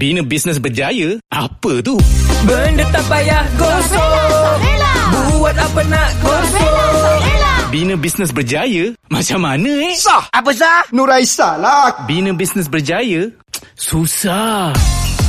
Bina bisnes berjaya? Apa tu? Benda tak payah gosok Buat apa nak gosok Bina bisnes berjaya? Macam mana eh? Sah. Apa sah? Nuraisa lah. Bina bisnes berjaya? Susah.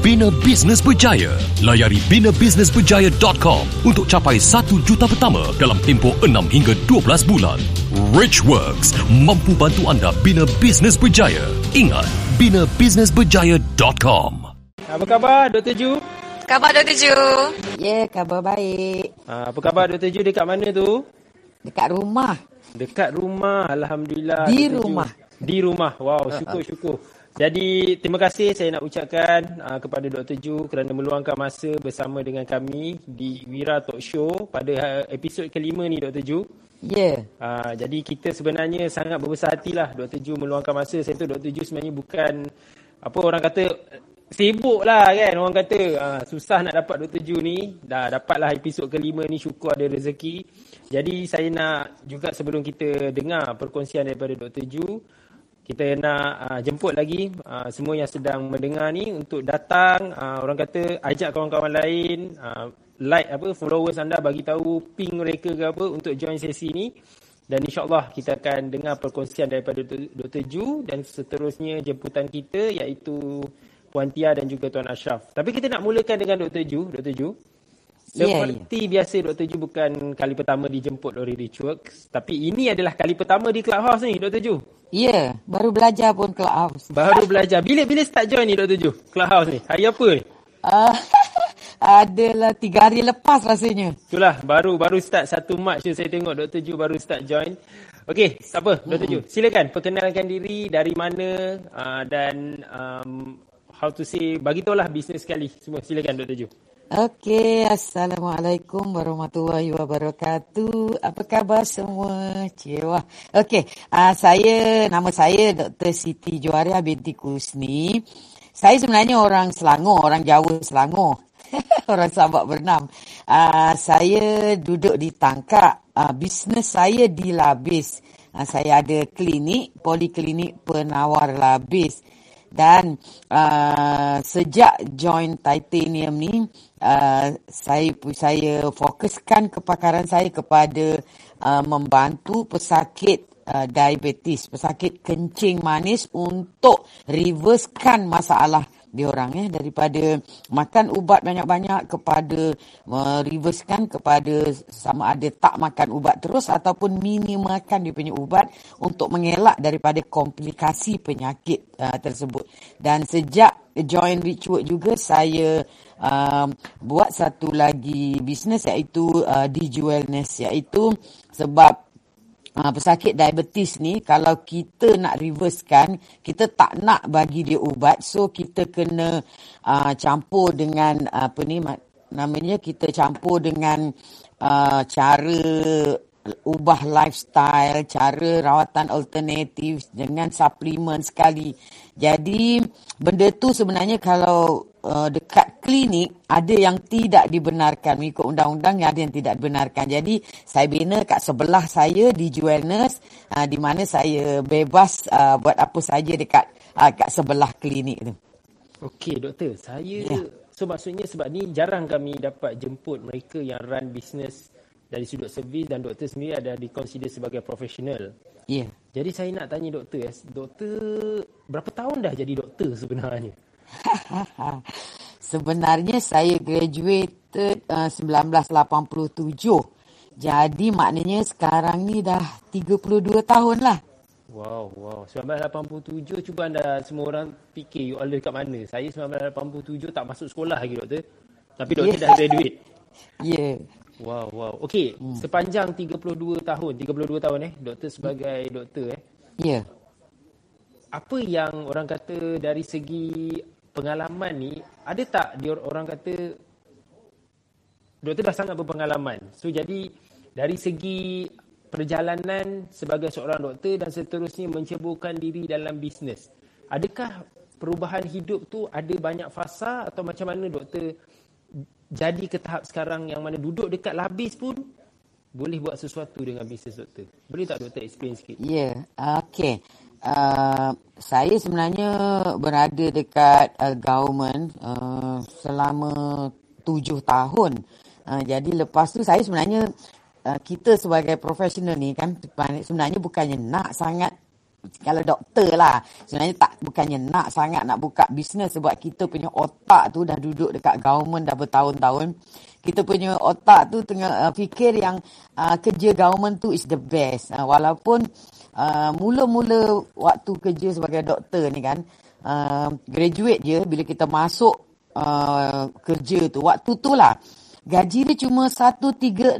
bina bisnes berjaya. Layari binabusinessberjaya.com untuk capai 1 juta pertama dalam tempoh 6 hingga 12 bulan. Rich Works mampu bantu anda bina bisnes berjaya. Ingat, binabusinessberjaya.com. Apa khabar Dr. Ju? Khabar Dr. Ju. Ya, khabar baik. Ha, apa khabar Dr. Ju dekat mana tu? Dekat rumah. Dekat rumah. Alhamdulillah. Di Dr. Ju. rumah. Di rumah. Wow, syukur-syukur. Jadi, terima kasih saya nak ucapkan uh, kepada Dr. Ju kerana meluangkan masa bersama dengan kami di Wira Talk Show pada uh, episod kelima ni Dr. Ju. Ya. Uh, jadi kita sebenarnya sangat berbesar hatilah Dr. Ju meluangkan masa. Saya tahu Dr. Ju sebenarnya bukan apa orang kata sibuk lah kan orang kata uh, susah nak dapat Dr. Ju ni dah dapatlah episod kelima ni syukur ada rezeki jadi saya nak juga sebelum kita dengar perkongsian daripada Dr. Ju kita nak uh, jemput lagi uh, semua yang sedang mendengar ni untuk datang uh, orang kata ajak kawan-kawan lain uh, like apa followers anda bagi tahu ping mereka ke apa untuk join sesi ni dan insyaAllah kita akan dengar perkongsian daripada Dr. Ju dan seterusnya jemputan kita iaitu Puan Tia dan juga Tuan Ashraf. Tapi kita nak mulakan dengan Dr. Ju. Dr. Ju. Seperti biasa Dr. Ju bukan kali pertama dijemput oleh Richworks. Tapi ini adalah kali pertama di Clubhouse ni Dr. Ju. Ya, baru belajar pun Clubhouse. Baru belajar. Bila-bila start join ni Dr. Ju? Clubhouse ni. Hari apa ni? Uh, adalah tiga hari lepas rasanya. Itulah baru baru start 1 Mac je saya tengok Dr. Ju baru start join. Okey, tak apa Dr. Ju. Silakan perkenalkan diri dari mana uh, dan um, how to say bagi tahulah bisnes sekali semua. Silakan Dr. Ju. Okey, Assalamualaikum warahmatullahi wabarakatuh. Apa khabar semua? Cewa. Okey, uh, saya, nama saya Dr. Siti Juaria binti Kusni. Saya sebenarnya orang Selangor, orang Jawa Selangor. orang Sabak Bernam. Uh, saya duduk di Tangkak. Uh, bisnes saya di Labis. Uh, saya ada klinik, poliklinik penawar Labis. Dan uh, sejak join titanium ni, uh, saya saya fokuskan kepakaran saya kepada uh, membantu pesakit uh, diabetes, pesakit kencing manis untuk reversekan masalah diorang ya daripada makan ubat banyak-banyak kepada mereversekan kepada sama ada tak makan ubat terus ataupun minimalkan dia punya ubat untuk mengelak daripada komplikasi penyakit uh, tersebut. Dan sejak join Richwood juga saya um, buat satu lagi bisnes iaitu uh, Wellness iaitu sebab Uh, pesakit diabetes ni kalau kita nak reversekan kita tak nak bagi dia ubat. So kita kena uh, campur dengan uh, apa ni namanya kita campur dengan uh, cara ubah lifestyle, cara rawatan alternatif dengan suplemen sekali. Jadi benda tu sebenarnya kalau uh, dekat klinik ada yang tidak dibenarkan mengikut undang-undang yang ada yang tidak dibenarkan. Jadi saya bina kat sebelah saya di Wellness uh, di mana saya bebas uh, buat apa saja dekat uh, kat sebelah klinik tu. Okey doktor, saya ya. so maksudnya sebab ni jarang kami dapat jemput mereka yang run business dari sudut servis dan doktor sendiri ada dikonsider sebagai profesional. Ya. Yeah. Jadi saya nak tanya doktor, doktor berapa tahun dah jadi doktor sebenarnya? sebenarnya saya graduated uh, 1987. Jadi maknanya sekarang ni dah 32 tahun lah. Wow, wow. 1987 cuba anda semua orang fikir you all dekat mana. Saya 1987 tak masuk sekolah lagi doktor. Tapi doktor yeah. dah graduate. Ya. Yeah. Wow, wow. Okey, hmm. sepanjang 32 tahun, 32 tahun eh, doktor sebagai doktor eh. Ya. Yeah. Apa yang orang kata dari segi pengalaman ni ada tak dia orang kata doktor dah sangat berpengalaman. So jadi dari segi perjalanan sebagai seorang doktor dan seterusnya menceburkan diri dalam bisnes. Adakah perubahan hidup tu ada banyak fasa atau macam mana doktor jadi ke tahap sekarang yang mana duduk dekat labis pun boleh buat sesuatu dengan bisnes doktor. Boleh tak doktor explain sikit? Ya, yeah. okey. Uh, saya sebenarnya berada dekat uh, government uh, selama tujuh tahun. Uh, jadi lepas tu saya sebenarnya uh, kita sebagai profesional ni kan sebenarnya bukannya nak sangat kalau doktor lah sebenarnya tak bukannya nak sangat nak buka bisnes sebab kita punya otak tu dah duduk dekat government dah bertahun-tahun kita punya otak tu tengah uh, fikir yang uh, kerja government tu is the best uh, walaupun uh, mula-mula waktu kerja sebagai doktor ni kan uh, graduate je bila kita masuk uh, kerja tu waktu tu lah Gaji dia cuma 1360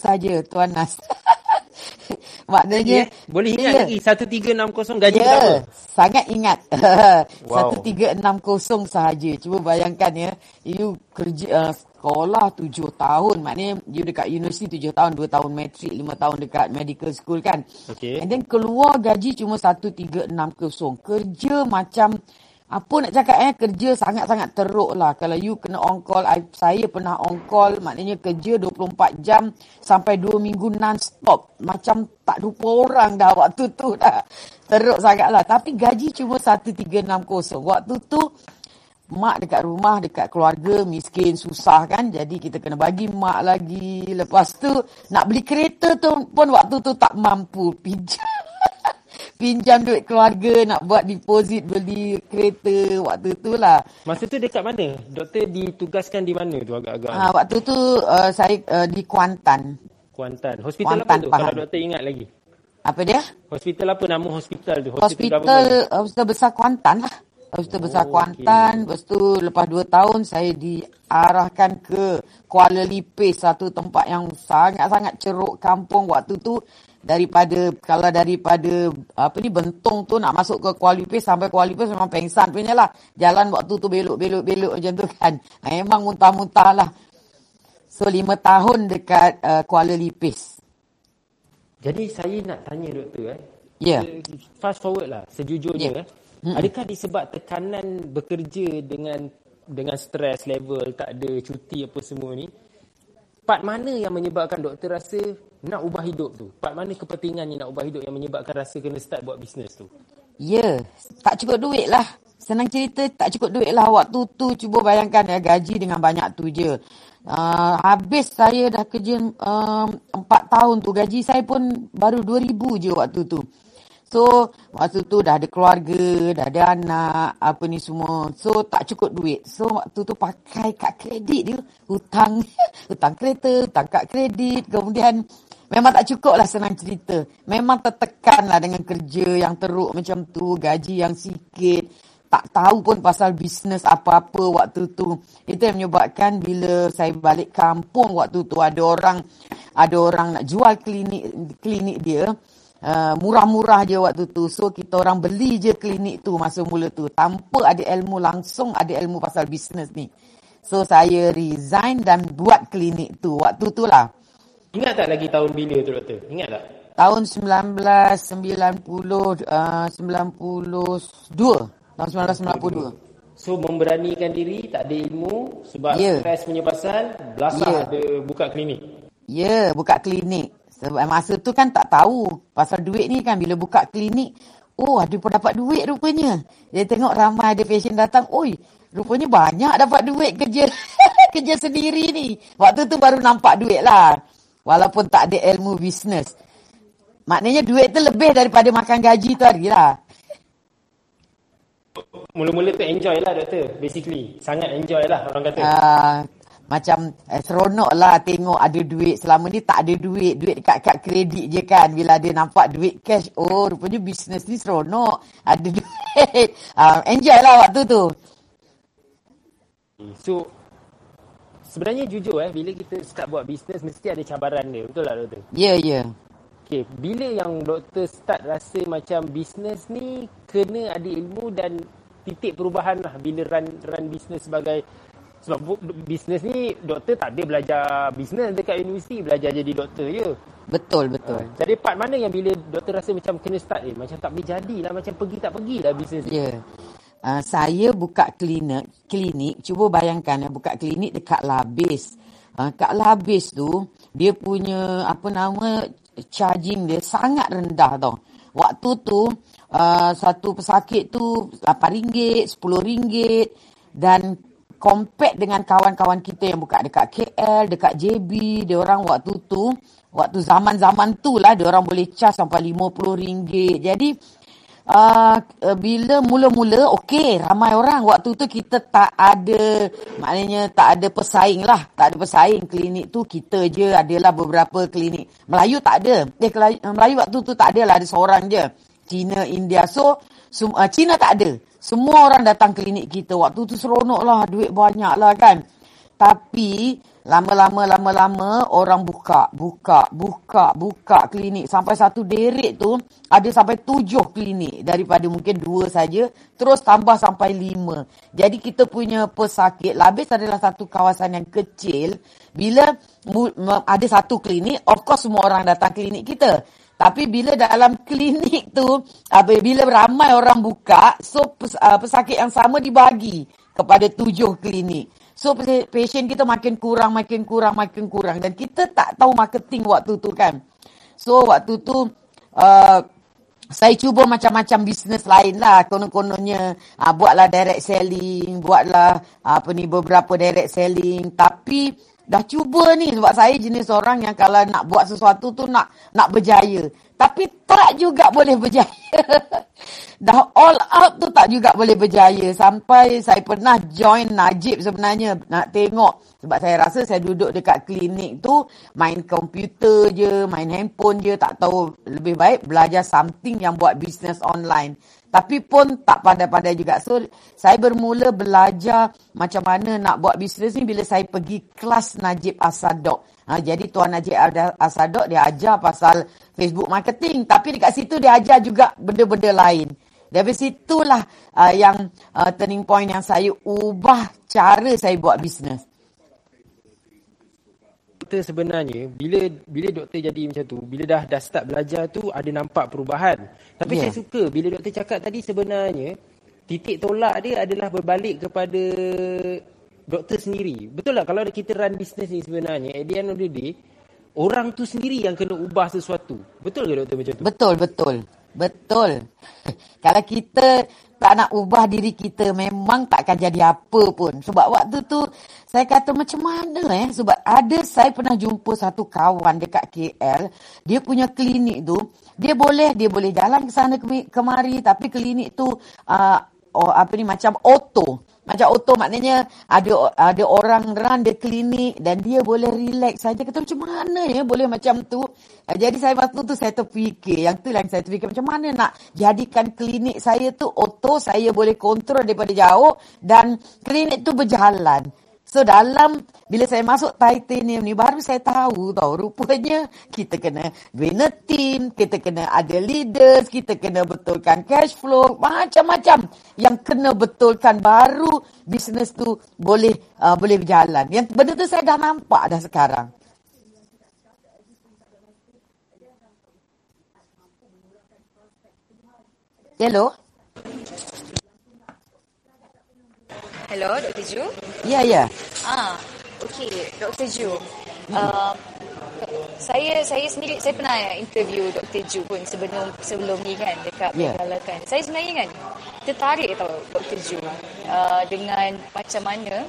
saja Tuan Nas. Maknanya yeah. boleh ingat yeah. lagi 1360 gaji yeah. berapa? Sangat ingat. wow. 1360 sahaja. Cuba bayangkan ya, you kerja uh, sekolah 7 tahun. Maknanya you dekat universiti 7 tahun, 2 tahun matrik, 5 tahun dekat medical school kan. Okay. And then keluar gaji cuma 1360. Kerja macam apa nak cakap eh kerja sangat-sangat teruk lah. Kalau you kena on call I, saya pernah on call maknanya kerja 24 jam sampai 2 minggu non-stop. Macam tak lupa orang dah waktu tu dah. Teruk sangat lah. Tapi gaji cuma 1360 waktu tu mak dekat rumah dekat keluarga miskin susah kan? Jadi kita kena bagi mak lagi. Lepas tu nak beli kereta tu pun waktu tu tak mampu. Pinjam pinjam duit keluarga nak buat deposit beli kereta waktu tu lah. Masa tu dekat mana? Doktor ditugaskan di mana tu agak-agak? Ha, waktu tu uh, saya uh, di Kuantan. Kuantan. Hospital Kuantan, apa tu Pahang. kalau doktor ingat lagi? Apa dia? Hospital apa nama hospital tu? Hospital, hospital, hospital besar Kuantan lah. Hospital oh, besar Kuantan. Okay. Lepas tu lepas dua tahun saya diarahkan ke Kuala Lipis. Satu tempat yang sangat-sangat ceruk kampung waktu tu daripada kalau daripada apa ni bentung tu nak masuk ke Kuala Lumpur sampai Kuala Lumpur memang pengsan punya lah. Jalan waktu tu belok-belok-belok macam tu kan. Memang muntah-muntah lah. So lima tahun dekat uh, Kuala Lipis. Jadi saya nak tanya doktor eh. Ya. Yeah. Fast forward lah sejujurnya yeah. eh. Mm-mm. Adakah disebab tekanan bekerja dengan dengan stres level tak ada cuti apa semua ni? Part mana yang menyebabkan doktor rasa nak ubah hidup tu? Part mana kepentingannya nak ubah hidup yang menyebabkan rasa kena start buat bisnes tu? Ya, yeah, tak cukup duit lah. Senang cerita, tak cukup duit lah. Waktu tu cuba bayangkan ya, gaji dengan banyak tu je. Uh, habis saya dah kerja um, 4 tahun tu. Gaji saya pun baru 2000 je waktu tu. So, waktu tu dah ada keluarga, dah ada anak, apa ni semua. So, tak cukup duit. So, waktu tu pakai kad kredit dia. Hutang, hutang kereta, hutang kad kredit. Kemudian, memang tak cukup lah senang cerita. Memang tertekan lah dengan kerja yang teruk macam tu. Gaji yang sikit. Tak tahu pun pasal bisnes apa-apa waktu tu. Itu yang menyebabkan bila saya balik kampung waktu tu. Ada orang ada orang nak jual klinik klinik dia. Uh, murah-murah je waktu tu. So kita orang beli je klinik tu masa mula tu. Tanpa ada ilmu langsung, ada ilmu pasal bisnes ni. So saya resign dan buat klinik tu. Waktu tu lah. Ingat tak lagi tahun bila tu doktor? Ingat tak? Tahun 1990, uh, 92. Tahun 1992. So memberanikan diri, tak ada ilmu sebab yeah. stres punya pasal, belasah yeah. ada buka klinik. Ya, yeah, buka klinik. Sebab masa tu kan tak tahu pasal duit ni kan bila buka klinik. Oh ada pun dapat duit rupanya. Dia tengok ramai ada pasien datang. Oi rupanya banyak dapat duit kerja kerja sendiri ni. Waktu tu baru nampak duit lah. Walaupun tak ada ilmu bisnes. Maknanya duit tu lebih daripada makan gaji tu hari lah. Mula-mula tu enjoy lah doktor. Basically. Sangat enjoy lah orang kata. Uh, macam eh, seronok lah tengok ada duit. Selama ni tak ada duit. Duit dekat kad kredit je kan. Bila dia nampak duit cash. Oh rupanya bisnes ni seronok. Ada duit. Uh, enjoy lah waktu tu. So sebenarnya jujur eh. Bila kita start buat bisnes mesti ada cabaran dia. Betul tak doktor? Ya yeah, ya. Yeah. Okay, bila yang doktor start rasa macam bisnes ni kena ada ilmu dan titik perubahan lah bila run run bisnes sebagai sebab bisnes ni doktor tak ada belajar bisnes dekat universiti belajar jadi doktor je. Betul, betul. Jadi part mana yang bila doktor rasa macam kena start eh macam tak boleh jadilah macam pergi tak pergilah bisnes ni. Ya. Uh, saya buka klinik, klinik, cuba bayangkan ya, buka klinik dekat Labis. Uh, kat Labis tu, dia punya apa nama charging dia sangat rendah tau. Waktu tu uh, satu pesakit tu RM8, RM10 dan compare dengan kawan-kawan kita yang buka dekat KL, dekat JB, dia orang waktu tu, waktu zaman-zaman tu lah dia orang boleh charge sampai RM50. Jadi uh, bila mula-mula okey ramai orang waktu tu kita tak ada maknanya tak ada pesaing lah tak ada pesaing klinik tu kita je adalah beberapa klinik Melayu tak ada eh Melayu waktu tu tak ada lah ada seorang je Cina India so Sem- uh, Cina tak ada. Semua orang datang klinik kita. Waktu tu seronok lah. Duit banyak lah kan. Tapi lama-lama lama-lama orang buka, buka, buka, buka klinik. Sampai satu deret tu ada sampai tujuh klinik. Daripada mungkin dua saja Terus tambah sampai lima. Jadi kita punya pesakit. Labis adalah satu kawasan yang kecil. Bila ada satu klinik, of course semua orang datang klinik kita. Tapi bila dalam klinik tu, bila ramai orang buka, so pesakit yang sama dibagi kepada tujuh klinik. So pasien kita makin kurang, makin kurang, makin kurang. Dan kita tak tahu marketing waktu tu kan. So waktu tu, uh, saya cuba macam-macam bisnes lain lah. Konon-kononnya uh, buatlah direct selling, buatlah uh, apa ni beberapa direct selling. Tapi Dah cuba ni sebab saya jenis orang yang kalau nak buat sesuatu tu nak nak berjaya. Tapi tak juga boleh berjaya. Dah all out tu tak juga boleh berjaya. Sampai saya pernah join Najib sebenarnya nak tengok. Sebab saya rasa saya duduk dekat klinik tu main komputer je, main handphone je. Tak tahu lebih baik belajar something yang buat business online. Tapi pun tak pandai-pandai juga. So, saya bermula belajar macam mana nak buat bisnes ni bila saya pergi kelas Najib Asadok. Ha, jadi Tuan Najib Asadok dia ajar pasal Facebook marketing. Tapi dekat situ dia ajar juga benda-benda lain. Dari situlah uh, yang uh, turning point yang saya ubah cara saya buat bisnes doktor sebenarnya bila bila doktor jadi macam tu bila dah dah start belajar tu ada nampak perubahan tapi yeah. saya suka bila doktor cakap tadi sebenarnya titik tolak dia adalah berbalik kepada doktor sendiri betul tak kalau kita run business ni sebenarnya at the end of the day orang tu sendiri yang kena ubah sesuatu betul ke doktor macam tu betul betul betul kalau kita tak nak ubah diri kita memang takkan jadi apa pun. Sebab waktu tu saya kata macam mana eh. Sebab ada saya pernah jumpa satu kawan dekat KL. Dia punya klinik tu. Dia boleh dia boleh jalan ke sana kemari. Tapi klinik tu uh, oh, apa ni macam auto. Macam auto maknanya ada ada orang run the klinik dan dia boleh relax saja. Kata macam mana ya boleh macam tu. Eh, jadi saya waktu tu saya terfikir. Yang tu lah saya terfikir macam mana nak jadikan klinik saya tu auto. Saya boleh kontrol daripada jauh dan klinik tu berjalan. So dalam bila saya masuk titanium ni baru saya tahu tau rupanya kita kena bina team, kita kena ada leaders, kita kena betulkan cash flow, macam-macam yang kena betulkan baru bisnes tu boleh uh, boleh berjalan. Yang benda tu saya dah nampak dah sekarang. Hello. Hello, Dr. Ju? Ya, ya. Ah, okey, Dr. Ju. Uh, saya saya sendiri saya pernah interview Dr. Ju pun sebelum sebelum ni kan dekat yeah. kan. Saya sebenarnya kan tertarik tau Dr. Ju uh, dengan macam mana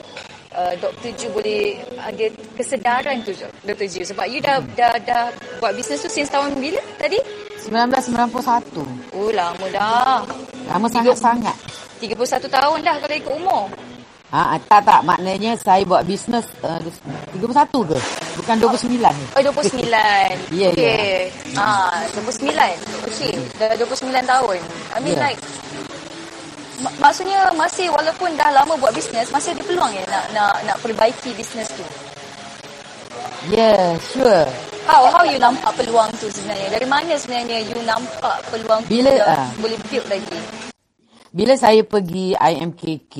uh, Dr. Ju boleh ada kesedaran tu Dr. Ju sebab you dah dah dah buat bisnes tu since tahun bila tadi? 1991. Oh lama dah. Lama sangat-sangat. 31 tahun dah kalau ikut umur. Ha, tak tak maknanya saya buat bisnes uh, 31 ke? Bukan 29 ni. Oh 29. Ya ya. Ah 29. Okey, dah 29 tahun. I mean yeah. like mak- maksudnya masih walaupun dah lama buat bisnes masih ada peluang ya nak nak nak perbaiki bisnes tu. Yeah, sure. How how you nampak peluang tu sebenarnya? Dari mana sebenarnya you nampak peluang Bila, tu uh, boleh build lagi? bila saya pergi IMKK,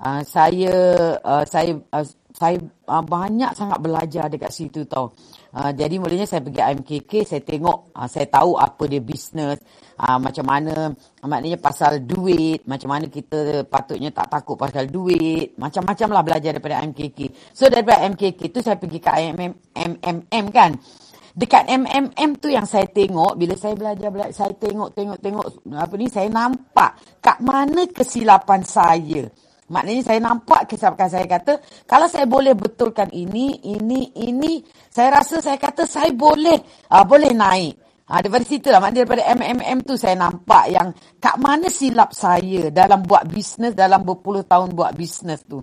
uh, saya uh, saya uh, saya uh, banyak sangat belajar dekat situ tau. Uh, jadi mulanya saya pergi IMKK, saya tengok, uh, saya tahu apa dia bisnes, uh, macam mana, maknanya pasal duit, macam mana kita patutnya tak takut pasal duit, macam-macam lah belajar daripada IMKK. So daripada IMKK tu saya pergi ke IMM, MMM kan. Dekat MMM tu yang saya tengok, bila saya belajar, belajar saya tengok, tengok, tengok, apa ni, saya nampak kat mana kesilapan saya. Maknanya saya nampak kesalahan saya kata, kalau saya boleh betulkan ini, ini, ini, saya rasa saya kata saya boleh, uh, boleh naik. Ha, daripada situ lah, maknanya daripada MMM tu saya nampak yang kat mana silap saya dalam buat bisnes, dalam berpuluh tahun buat bisnes tu.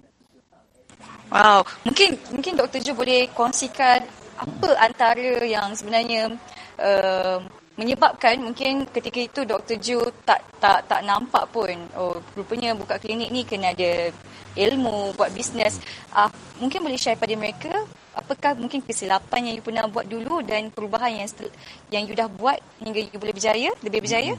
Wow, mungkin mungkin Dr. Ju boleh kongsikan apa antara yang sebenarnya uh, menyebabkan mungkin ketika itu Dr. Ju tak tak tak nampak pun oh rupanya buka klinik ni kena ada ilmu buat bisnes uh, mungkin boleh share pada mereka apakah mungkin kesilapan yang you pernah buat dulu dan perubahan yang yang you dah buat hingga you boleh berjaya lebih berjaya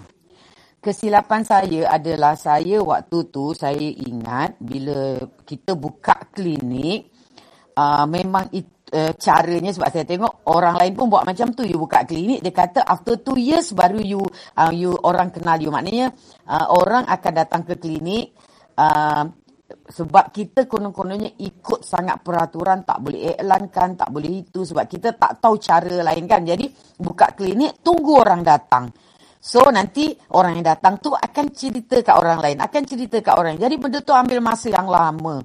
Kesilapan saya adalah saya waktu tu saya ingat bila kita buka klinik uh, memang itu uh, caranya sebab saya tengok orang lain pun buat macam tu you buka klinik dia kata after two years baru you uh, you orang kenal you maknanya uh, orang akan datang ke klinik uh, sebab kita konon-kononnya ikut sangat peraturan tak boleh iklankan tak boleh itu sebab kita tak tahu cara lain kan jadi buka klinik tunggu orang datang So nanti orang yang datang tu akan cerita kat orang lain, akan cerita kat orang. Jadi benda tu ambil masa yang lama.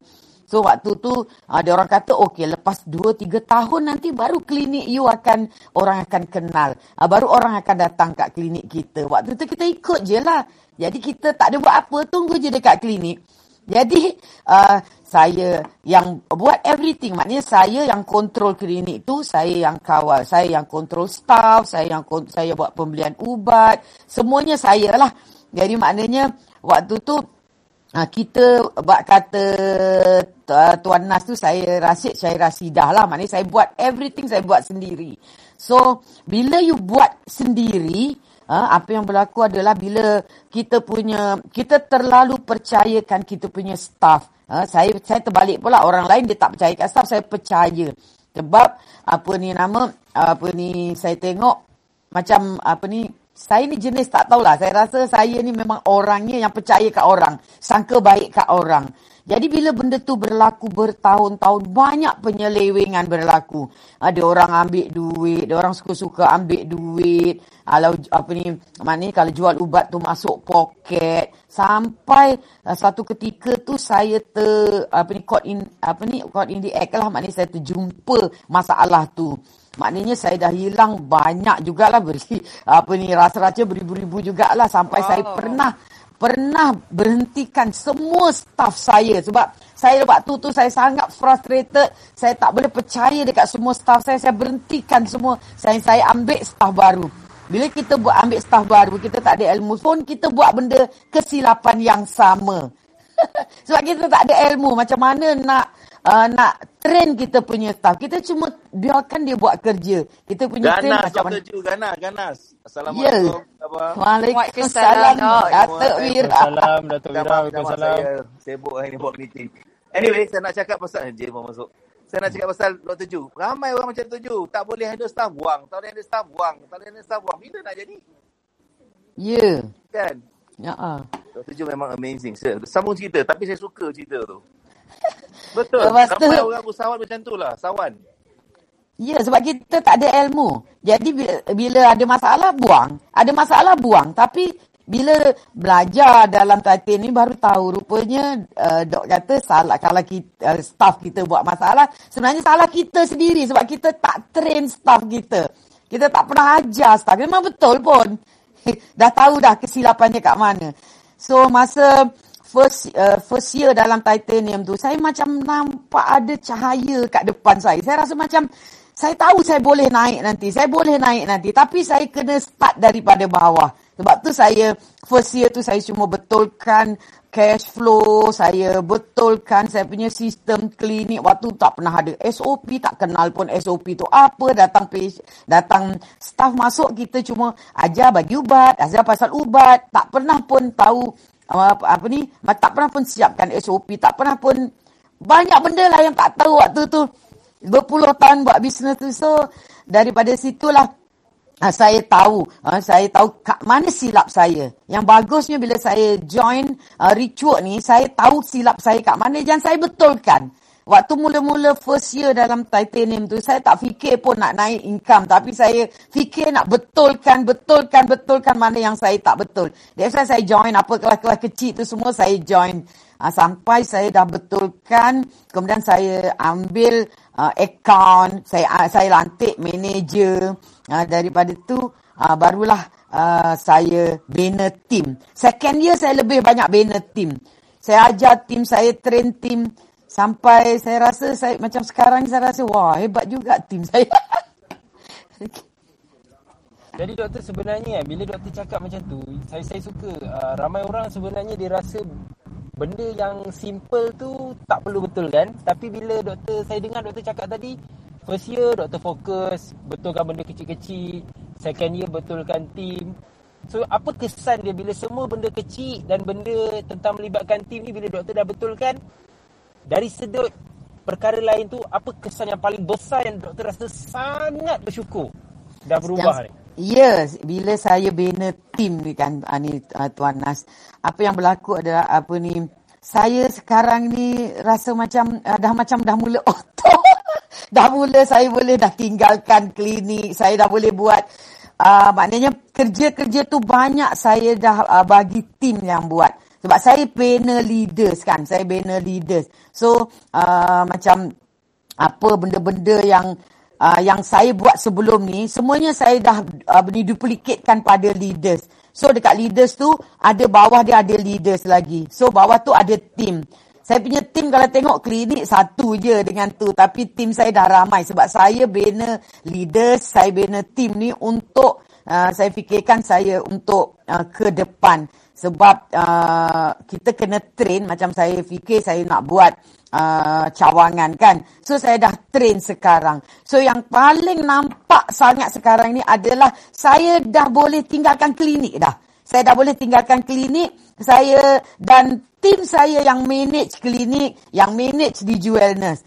So waktu tu ada orang kata okey lepas 2 3 tahun nanti baru klinik you akan orang akan kenal. Uh, baru orang akan datang kat klinik kita. Waktu tu kita ikut je lah. Jadi kita tak ada buat apa, tunggu je dekat klinik. Jadi uh, saya yang buat everything. Maknanya saya yang kontrol klinik tu, saya yang kawal, saya yang kontrol staff, saya yang saya buat pembelian ubat, semuanya saya lah. Jadi maknanya waktu tu Ha, kita buat kata uh, Tuan Nas tu saya rasid, saya rasidah lah. Maknanya saya buat everything saya buat sendiri. So, bila you buat sendiri, uh, apa yang berlaku adalah bila kita punya, kita terlalu percayakan kita punya staff. Uh, saya saya terbalik pula orang lain dia tak percaya kat staff, saya percaya. Sebab apa ni nama, apa ni saya tengok macam apa ni saya ni jenis tak tahulah. Saya rasa saya ni memang orangnya yang percaya kat orang. Sangka baik kat orang. Jadi bila benda tu berlaku bertahun-tahun, banyak penyelewengan berlaku. Ada orang ambil duit, ada orang suka-suka ambil duit. Kalau apa ni, mana kalau jual ubat tu masuk poket. Sampai uh, satu ketika tu saya ter, apa ni, caught in, apa ni, caught in the act lah. Maknanya saya terjumpa masalah tu. Maknanya saya dah hilang banyak jugalah beri apa ni rasa-rasa beribu-ribu jugalah sampai wow. saya pernah pernah berhentikan semua staff saya. Sebab saya waktu tu saya sangat frustrated. Saya tak boleh percaya dekat semua staff saya. Saya berhentikan semua. Saya saya ambil staff baru. Bila kita buat ambil staff baru kita tak ada ilmu. Pun kita buat benda kesilapan yang sama. Sebab kita tak ada ilmu macam mana nak uh, nak train kita punya staff. Kita cuma biarkan dia buat kerja. Kita punya ganas, train macam mana. Ganas, Ganas, Ganas. Assalamualaikum. Yeah. Waalaikumsalam. Datuk Wira. Assalamualaikum, Datuk Wira. Waalaikumsalam. Saya sibuk hari ni buat meeting. Anyway, saya nak cakap pasal... Jim mau masuk. Saya nak cakap pasal Dr. Ju. Ramai orang macam Dr. Ju. Tak boleh handle staff, buang. Tak boleh handle staff, buang. Tak boleh handle staff, buang. Bila nak jadi? Ya. Yeah. Kan? Ya. Uh. Dr. Ju memang amazing. Sambung cerita. Tapi saya suka cerita tu. Betul. Lepas tu, orang usahawan macam tu lah. Sawan. Ya, sebab kita tak ada ilmu. Jadi bila, bila ada masalah, buang. Ada masalah, buang. Tapi bila belajar dalam title ni baru tahu rupanya uh, dok kata salah kalau kita uh, staff kita buat masalah sebenarnya salah kita sendiri sebab kita tak train staff kita kita tak pernah ajar staff memang betul pun dah tahu dah kesilapannya kat mana so masa first uh, first year dalam titanium tu saya macam nampak ada cahaya kat depan saya. Saya rasa macam saya tahu saya boleh naik nanti. Saya boleh naik nanti tapi saya kena start daripada bawah. Sebab tu saya first year tu saya cuma betulkan cash flow, saya betulkan saya punya sistem klinik waktu tak pernah ada SOP, tak kenal pun SOP tu apa, datang datang staff masuk kita cuma ajar bagi ubat, ajar pasal ubat, tak pernah pun tahu apa, apa ni tak pernah pun siapkan SOP tak pernah pun banyak benda lah yang tak tahu waktu tu. Berpuluh tahun buat bisnes tu. So daripada situlah uh, saya tahu uh, saya tahu kat mana silap saya. Yang bagusnya bila saya join Ritual ni saya tahu silap saya kat mana dan saya betulkan Waktu mula-mula first year dalam titanium tu, saya tak fikir pun nak naik income. Tapi saya fikir nak betulkan, betulkan, betulkan mana yang saya tak betul. That's why saya join apa kelas-kelas kecil tu semua saya join. Uh, sampai saya dah betulkan, kemudian saya ambil uh, account, saya uh, saya lantik manager. Uh, daripada tu, uh, barulah uh, saya bina team. Second year saya lebih banyak bina team. Saya ajar team, saya train team. Sampai saya rasa saya macam sekarang saya rasa wah hebat juga tim saya. Jadi doktor sebenarnya bila doktor cakap macam tu, saya saya suka uh, ramai orang sebenarnya dia rasa benda yang simple tu tak perlu betul kan? Tapi bila doktor saya dengar doktor cakap tadi, first year doktor fokus betulkan benda kecil-kecil, second year betulkan tim. So apa kesan dia bila semua benda kecil dan benda tentang melibatkan tim ni bila doktor dah betulkan, dari sudut perkara lain tu apa kesan yang paling besar yang doktor rasa sangat bersyukur dah berubah ni Ya, yes, bila saya bina tim ni kan uh, ni uh, Tuan Nas, apa yang berlaku adalah apa ni saya sekarang ni rasa macam uh, dah macam dah mula auto. dah mula saya boleh dah tinggalkan klinik, saya dah boleh buat uh, maknanya kerja-kerja tu banyak saya dah uh, bagi tim yang buat. Sebab saya bina leaders kan. Saya bina leaders. So, uh, macam apa benda-benda yang uh, yang saya buat sebelum ni, semuanya saya dah uh, duplicatkan pada leaders. So, dekat leaders tu, ada bawah dia ada leaders lagi. So, bawah tu ada team. Saya punya team kalau tengok klinik satu je dengan tu. Tapi team saya dah ramai. Sebab saya bina leaders, saya bina team ni untuk, uh, saya fikirkan saya untuk uh, ke depan sebab uh, kita kena train macam saya fikir saya nak buat uh, cawangan kan? So saya dah train sekarang. So yang paling nampak sangat sekarang ni adalah saya dah boleh tinggalkan klinik dah. Saya dah boleh tinggalkan klinik saya dan tim saya yang manage klinik yang manage di wellness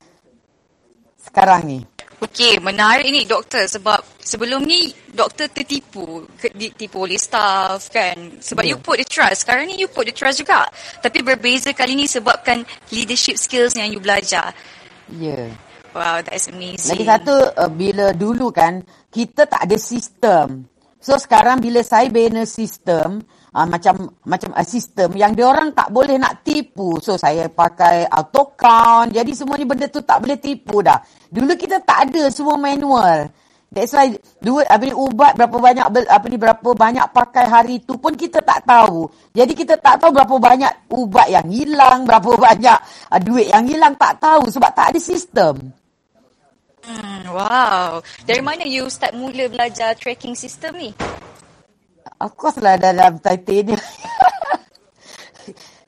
sekarang ni Okey, menarik ni doktor sebab sebelum ni doktor tertipu, ditipu oleh staff kan. Sebab yeah. you put the trust. Sekarang ni you put the trust juga. Tapi berbeza kali ni sebabkan leadership skills yang you belajar. Ya. Yeah. Wow, that's amazing. Lagi satu, uh, bila dulu kan, kita tak ada sistem. So sekarang bila saya bina sistem, uh, macam macam uh, sistem yang dia orang tak boleh nak tipu. So saya pakai auto count. Jadi semua ni benda tu tak boleh tipu dah. Dulu kita tak ada semua manual. That's why duit apa ni ubat berapa banyak apa ni berapa banyak pakai hari tu pun kita tak tahu. Jadi kita tak tahu berapa banyak ubat yang hilang, berapa banyak uh, duit yang hilang tak tahu sebab tak ada sistem. Hmm, wow. Dari mana you start mula belajar tracking system ni? Of course lah dalam titanium.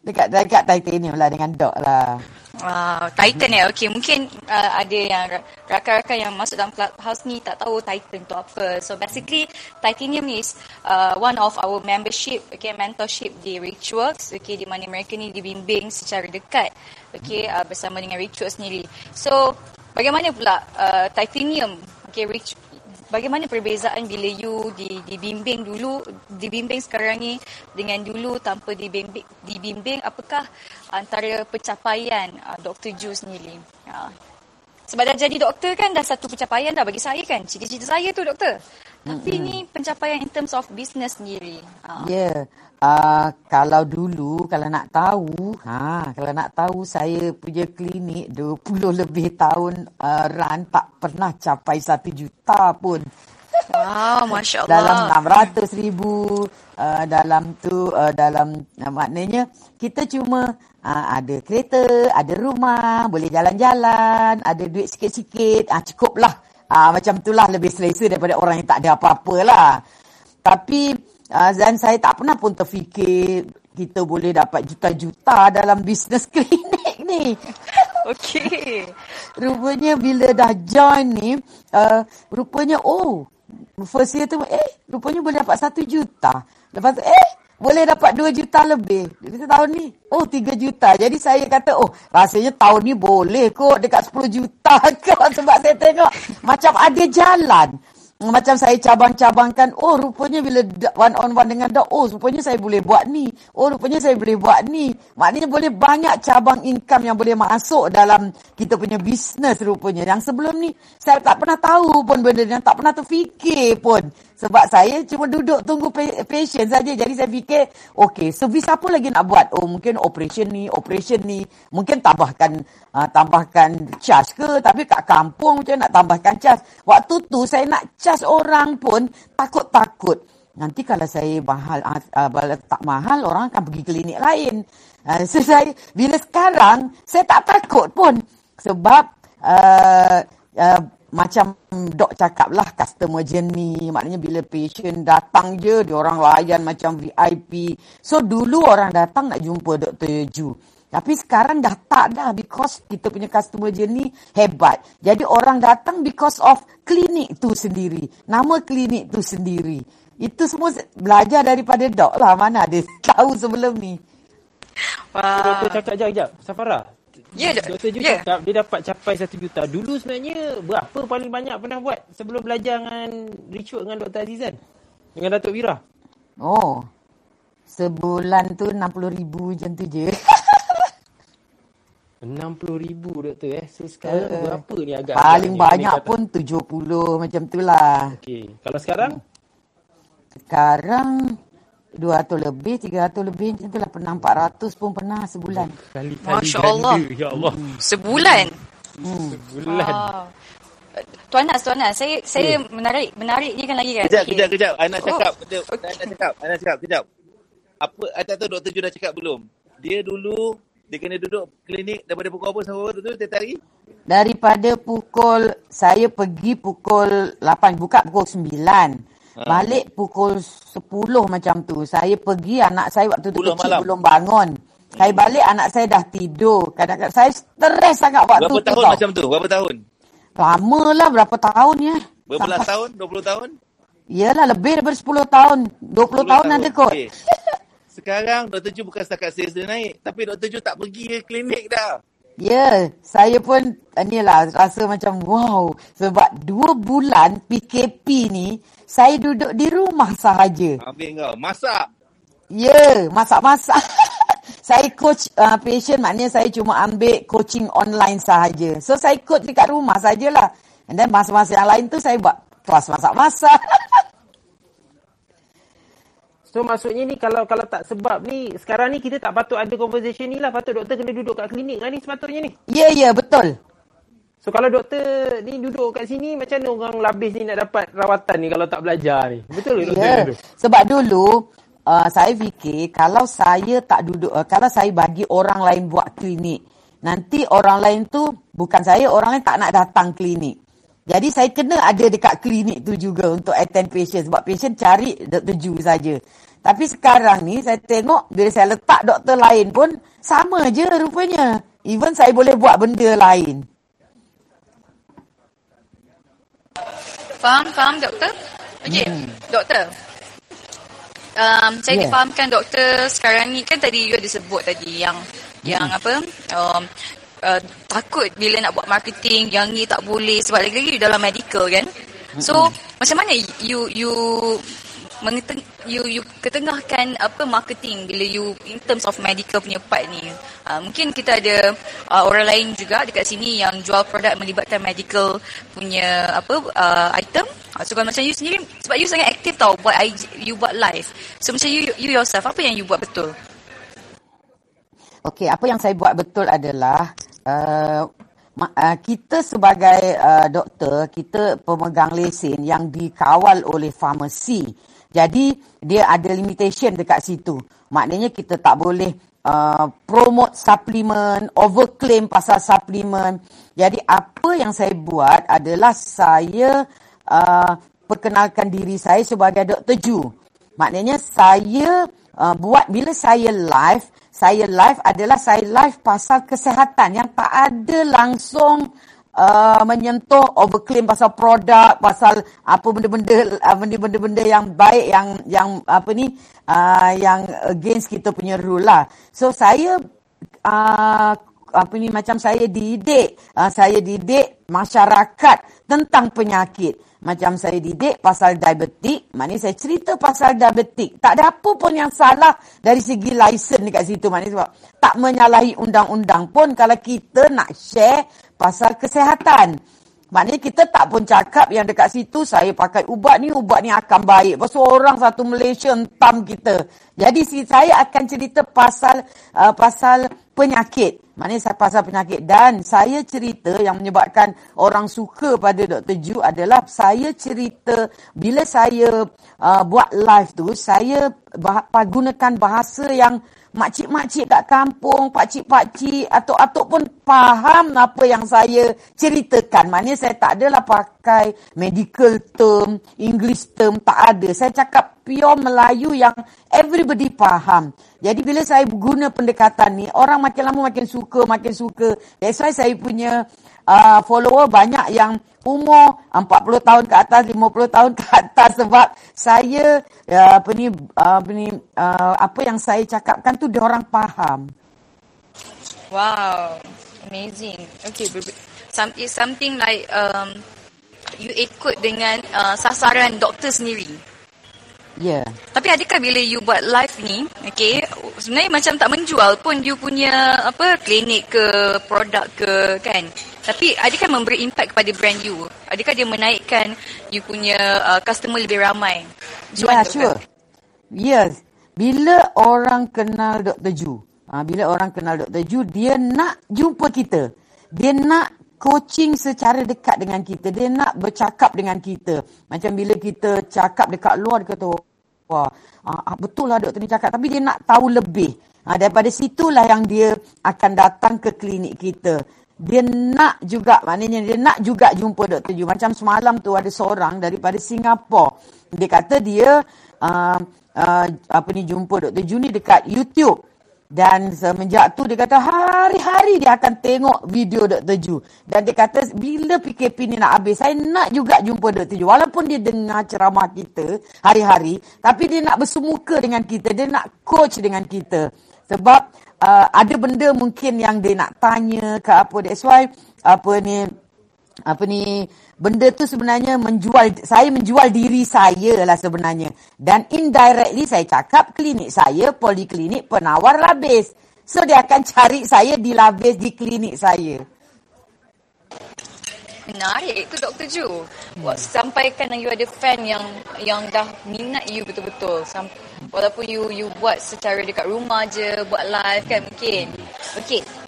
dekat dekat titanium lah dengan dog lah. Wow, Titan ya. Okay, mungkin uh, ada yang rakan-rakan yang masuk dalam clubhouse ni tak tahu Titan tu apa. So basically, Titanium is uh, one of our membership, okay, mentorship di Richworks, okay, di mana mereka ni dibimbing secara dekat, okay, uh, bersama dengan Richworks sendiri. So, bagaimana pula uh, Titanium, okay, Rich, bagaimana perbezaan bila you di, dibimbing dulu, dibimbing sekarang ni dengan dulu tanpa dibimbing, dibimbing apakah antara pencapaian uh, Dr. Ju sendiri? Uh. Sebab dah jadi doktor kan dah satu pencapaian dah bagi saya kan. Cita-cita saya tu doktor. Tapi mm-hmm. ni pencapaian in terms of business sendiri. Uh. Ya. Yeah. Uh, kalau dulu kalau nak tahu ha kalau nak tahu saya punya klinik 20 lebih tahun uh, run tak pernah capai 1 juta pun. Wow masya-Allah dalam 600 ribu uh, dalam tu uh, dalam uh, maknanya kita cuma uh, ada kereta ada rumah boleh jalan-jalan ada duit sikit-sikit ah uh, cukuplah. Uh, macam itulah lebih selesa daripada orang yang tak ada apa-apa lah. Tapi Uh, dan saya tak pernah pun terfikir kita boleh dapat juta-juta dalam bisnes klinik ni. Okey. rupanya bila dah join ni, uh, rupanya oh, first year tu, eh, rupanya boleh dapat satu juta. Lepas tu, eh, boleh dapat 2 juta lebih. Dia kata tahun ni, oh 3 juta. Jadi saya kata, oh rasanya tahun ni boleh kot dekat 10 juta kot. Sebab saya tengok macam ada jalan. Macam saya cabang-cabangkan, oh rupanya bila one on one dengan dok, oh rupanya saya boleh buat ni. Oh rupanya saya boleh buat ni. Maknanya boleh banyak cabang income yang boleh masuk dalam kita punya bisnes rupanya. Yang sebelum ni, saya tak pernah tahu pun benda yang tak pernah terfikir pun. Sebab saya cuma duduk tunggu patient saja. Jadi saya fikir, okey, servis apa lagi nak buat? Oh, mungkin operation ni, operation ni. Mungkin tambahkan uh, tambahkan charge ke. Tapi kat kampung macam nak tambahkan charge. Waktu tu saya nak charge orang pun takut-takut. Nanti kalau saya mahal, uh, tak mahal, orang akan pergi klinik lain. Uh, so saya, bila sekarang, saya tak takut pun. Sebab uh, uh, macam dok cakap lah customer journey. Maknanya bila patient datang je dia orang layan macam VIP so dulu orang datang nak jumpa Dr. Ju. Tapi sekarang dah tak dah because kita punya customer journey hebat. Jadi orang datang because of klinik tu sendiri. Nama klinik tu sendiri. Itu semua belajar daripada dok lah. Mana ada tahu sebelum ni. Wah. Doktor cakap jap jap Safara Ya, yeah, Dr. Ju yeah. cakap dia dapat capai 1 juta. Dulu sebenarnya berapa paling banyak pernah buat sebelum belajar dengan Richard dengan Dr. Azizan? Dengan Datuk Wira? Oh, sebulan tu 60 ribu macam tu je. 60 ribu doktor eh. So sekarang uh, berapa ni agak? Paling banyak pun 70 macam tu lah. Okay. Kalau sekarang? Sekarang 200 lebih, 300 lebih macam tu lah. Pernah 400 pun pernah sebulan. Kali-kali Masya Allah. Ya Allah. Sebulan? Hmm. Sebulan. Wow. Tuan Nas, Tuan Nas, saya, saya yeah. menarik, menariknya kan lagi kan? Kejap, okay. kejap, kejap. Anak cakap, oh. okay. Anak cakap, Anak cakap, kejap. Apa, I tak tahu Dr. Ju dah cakap belum. Dia dulu, dia kena duduk klinik daripada pukul apa sampai apa tu, tiap hari? Daripada pukul, saya pergi pukul 8, buka pukul 9. Ha. Balik pukul 10 macam tu. Saya pergi anak saya waktu tu kecil malam. belum bangun. Saya balik anak saya dah tidur. Kadang-kadang saya stres sangat waktu berapa tu. Berapa tahun tau. macam tu? Berapa tahun? Lama lah berapa tahun ya. Berapa tahun? 20 tahun? Yalah lebih daripada 10 tahun. 20 tahun, tahun ada kot. Okay. Sekarang Dr. Ju bukan setakat sales dia naik. Tapi Dr. Ju tak pergi ke klinik dah. Ya, yeah, saya pun inilah rasa macam wow. Sebab dua bulan PKP ni, saya duduk di rumah sahaja. Habis kau, masak? Ya, yeah, masak-masak. saya coach uh, patient, maknanya saya cuma ambil coaching online sahaja. So, saya coach dekat rumah sajalah. And then masa-masa yang lain tu saya buat kelas masak-masak. So maksudnya ni kalau kalau tak sebab ni sekarang ni kita tak patut ada conversation ni lah. Patut doktor kena duduk kat klinik lah ni sepatutnya ni. Ya yeah, ya yeah, betul. So kalau doktor ni duduk kat sini macam mana orang labis ni nak dapat rawatan ni kalau tak belajar ni? Betul ke doktor? Yeah. Sebab dulu uh, saya fikir kalau saya tak duduk uh, kalau saya bagi orang lain buat klinik nanti orang lain tu bukan saya orang lain tak nak datang klinik. Jadi saya kena ada dekat klinik tu juga untuk attend patient sebab patient cari Dr. Ju saja. Tapi sekarang ni saya tengok bila saya letak doktor lain pun sama je rupanya. Even saya boleh buat benda lain. Faham, faham doktor? Okey, hmm. doktor. Um, saya yeah. difahamkan doktor sekarang ni kan tadi you ada sebut tadi yang hmm. yang apa? Um, uh, takut bila nak buat marketing yang ni tak boleh sebab lagi-lagi dalam medical kan. So, mm-hmm. macam mana you you mengeteng you you ketengahkan apa marketing bila you in terms of medical punya part ni. Uh, mungkin kita ada uh, orang lain juga dekat sini yang jual produk melibatkan medical punya apa uh, item. Uh, so kalau macam you sendiri sebab you sangat aktif tau buat you buat live. So macam you you yourself apa yang you buat betul? Okey, apa yang saya buat betul adalah uh, uh, kita sebagai uh, doktor, kita pemegang lesen yang dikawal oleh farmasi. Jadi dia ada limitation dekat situ. Maknanya kita tak boleh uh, promote suplemen, overclaim pasal suplemen. Jadi apa yang saya buat adalah saya uh, perkenalkan diri saya sebagai Dr. Ju. Maknanya saya uh, buat bila saya live, saya live adalah saya live pasal kesihatan yang tak ada langsung uh, menyentuh overclaim pasal produk, pasal apa benda-benda uh, benda-benda yang baik yang yang apa ni uh, yang against kita punya rule lah. So saya uh, apa ni macam saya didik, uh, saya didik masyarakat tentang penyakit. Macam saya didik pasal diabetik, maknanya saya cerita pasal diabetik. Tak ada apa pun yang salah dari segi lisen dekat situ. Maknanya sebab tak menyalahi undang-undang pun kalau kita nak share pasal kesihatan. Maknanya kita tak pun cakap yang dekat situ saya pakai ubat ni, ubat ni akan baik. Pasal orang satu Malaysia entam kita. Jadi si saya akan cerita pasal uh, pasal penyakit. Maknanya saya pasal penyakit. Dan saya cerita yang menyebabkan orang suka pada Dr. Ju adalah saya cerita bila saya uh, buat live tu, saya bah- gunakan bahasa yang makcik-makcik kat kampung, pakcik-pakcik, atuk-atuk pun faham apa yang saya ceritakan. Maknanya saya tak adalah pakai medical term, English term, tak ada. Saya cakap pure Melayu yang everybody faham. Jadi bila saya guna pendekatan ni, orang makin lama makin suka, makin suka. That's why saya punya uh, follower banyak yang umur 40 tahun ke atas, 50 tahun ke atas sebab saya uh, apa ni uh, apa ni uh, apa yang saya cakapkan tu dia orang faham. Wow, amazing. Okay, some is something like um, you ikut dengan uh, sasaran doktor sendiri. Ya. Yeah. Tapi adakah bila you buat live ni, okay, sebenarnya macam tak menjual pun you punya apa klinik ke produk ke kan? Tapi adakah memberi impact kepada brand you? Adakah dia menaikkan you punya uh, customer lebih ramai? Ya, yeah, sure. Yes. Bila orang kenal Dr. Ju, ha, bila orang kenal Dr. Ju, dia nak jumpa kita. Dia nak coaching secara dekat dengan kita. Dia nak bercakap dengan kita. Macam bila kita cakap dekat luar, dia kata, wah, ah, betul lah doktor ni cakap. Tapi dia nak tahu lebih. Ha, daripada situlah yang dia akan datang ke klinik kita dia nak juga maknanya dia nak juga jumpa Dr. Ju. Macam semalam tu ada seorang daripada Singapura. Dia kata dia uh, uh, apa ni jumpa Dr. Ju ni dekat YouTube. Dan semenjak tu dia kata hari-hari dia akan tengok video Dr. Ju. Dan dia kata bila PKP ni nak habis saya nak juga jumpa Dr. Ju. Walaupun dia dengar ceramah kita hari-hari. Tapi dia nak bersemuka dengan kita. Dia nak coach dengan kita. Sebab uh, ada benda mungkin yang dia nak tanya ke apa that's why apa ni apa ni benda tu sebenarnya menjual saya menjual diri saya lah sebenarnya dan indirectly saya cakap klinik saya poliklinik penawar labis so dia akan cari saya di labis di klinik saya Menarik tu Dr. Ju. Hmm. Sampaikan you ada fan yang yang dah minat you betul-betul. Walaupun you you buat secara dekat rumah je, buat live kan mungkin. Okey.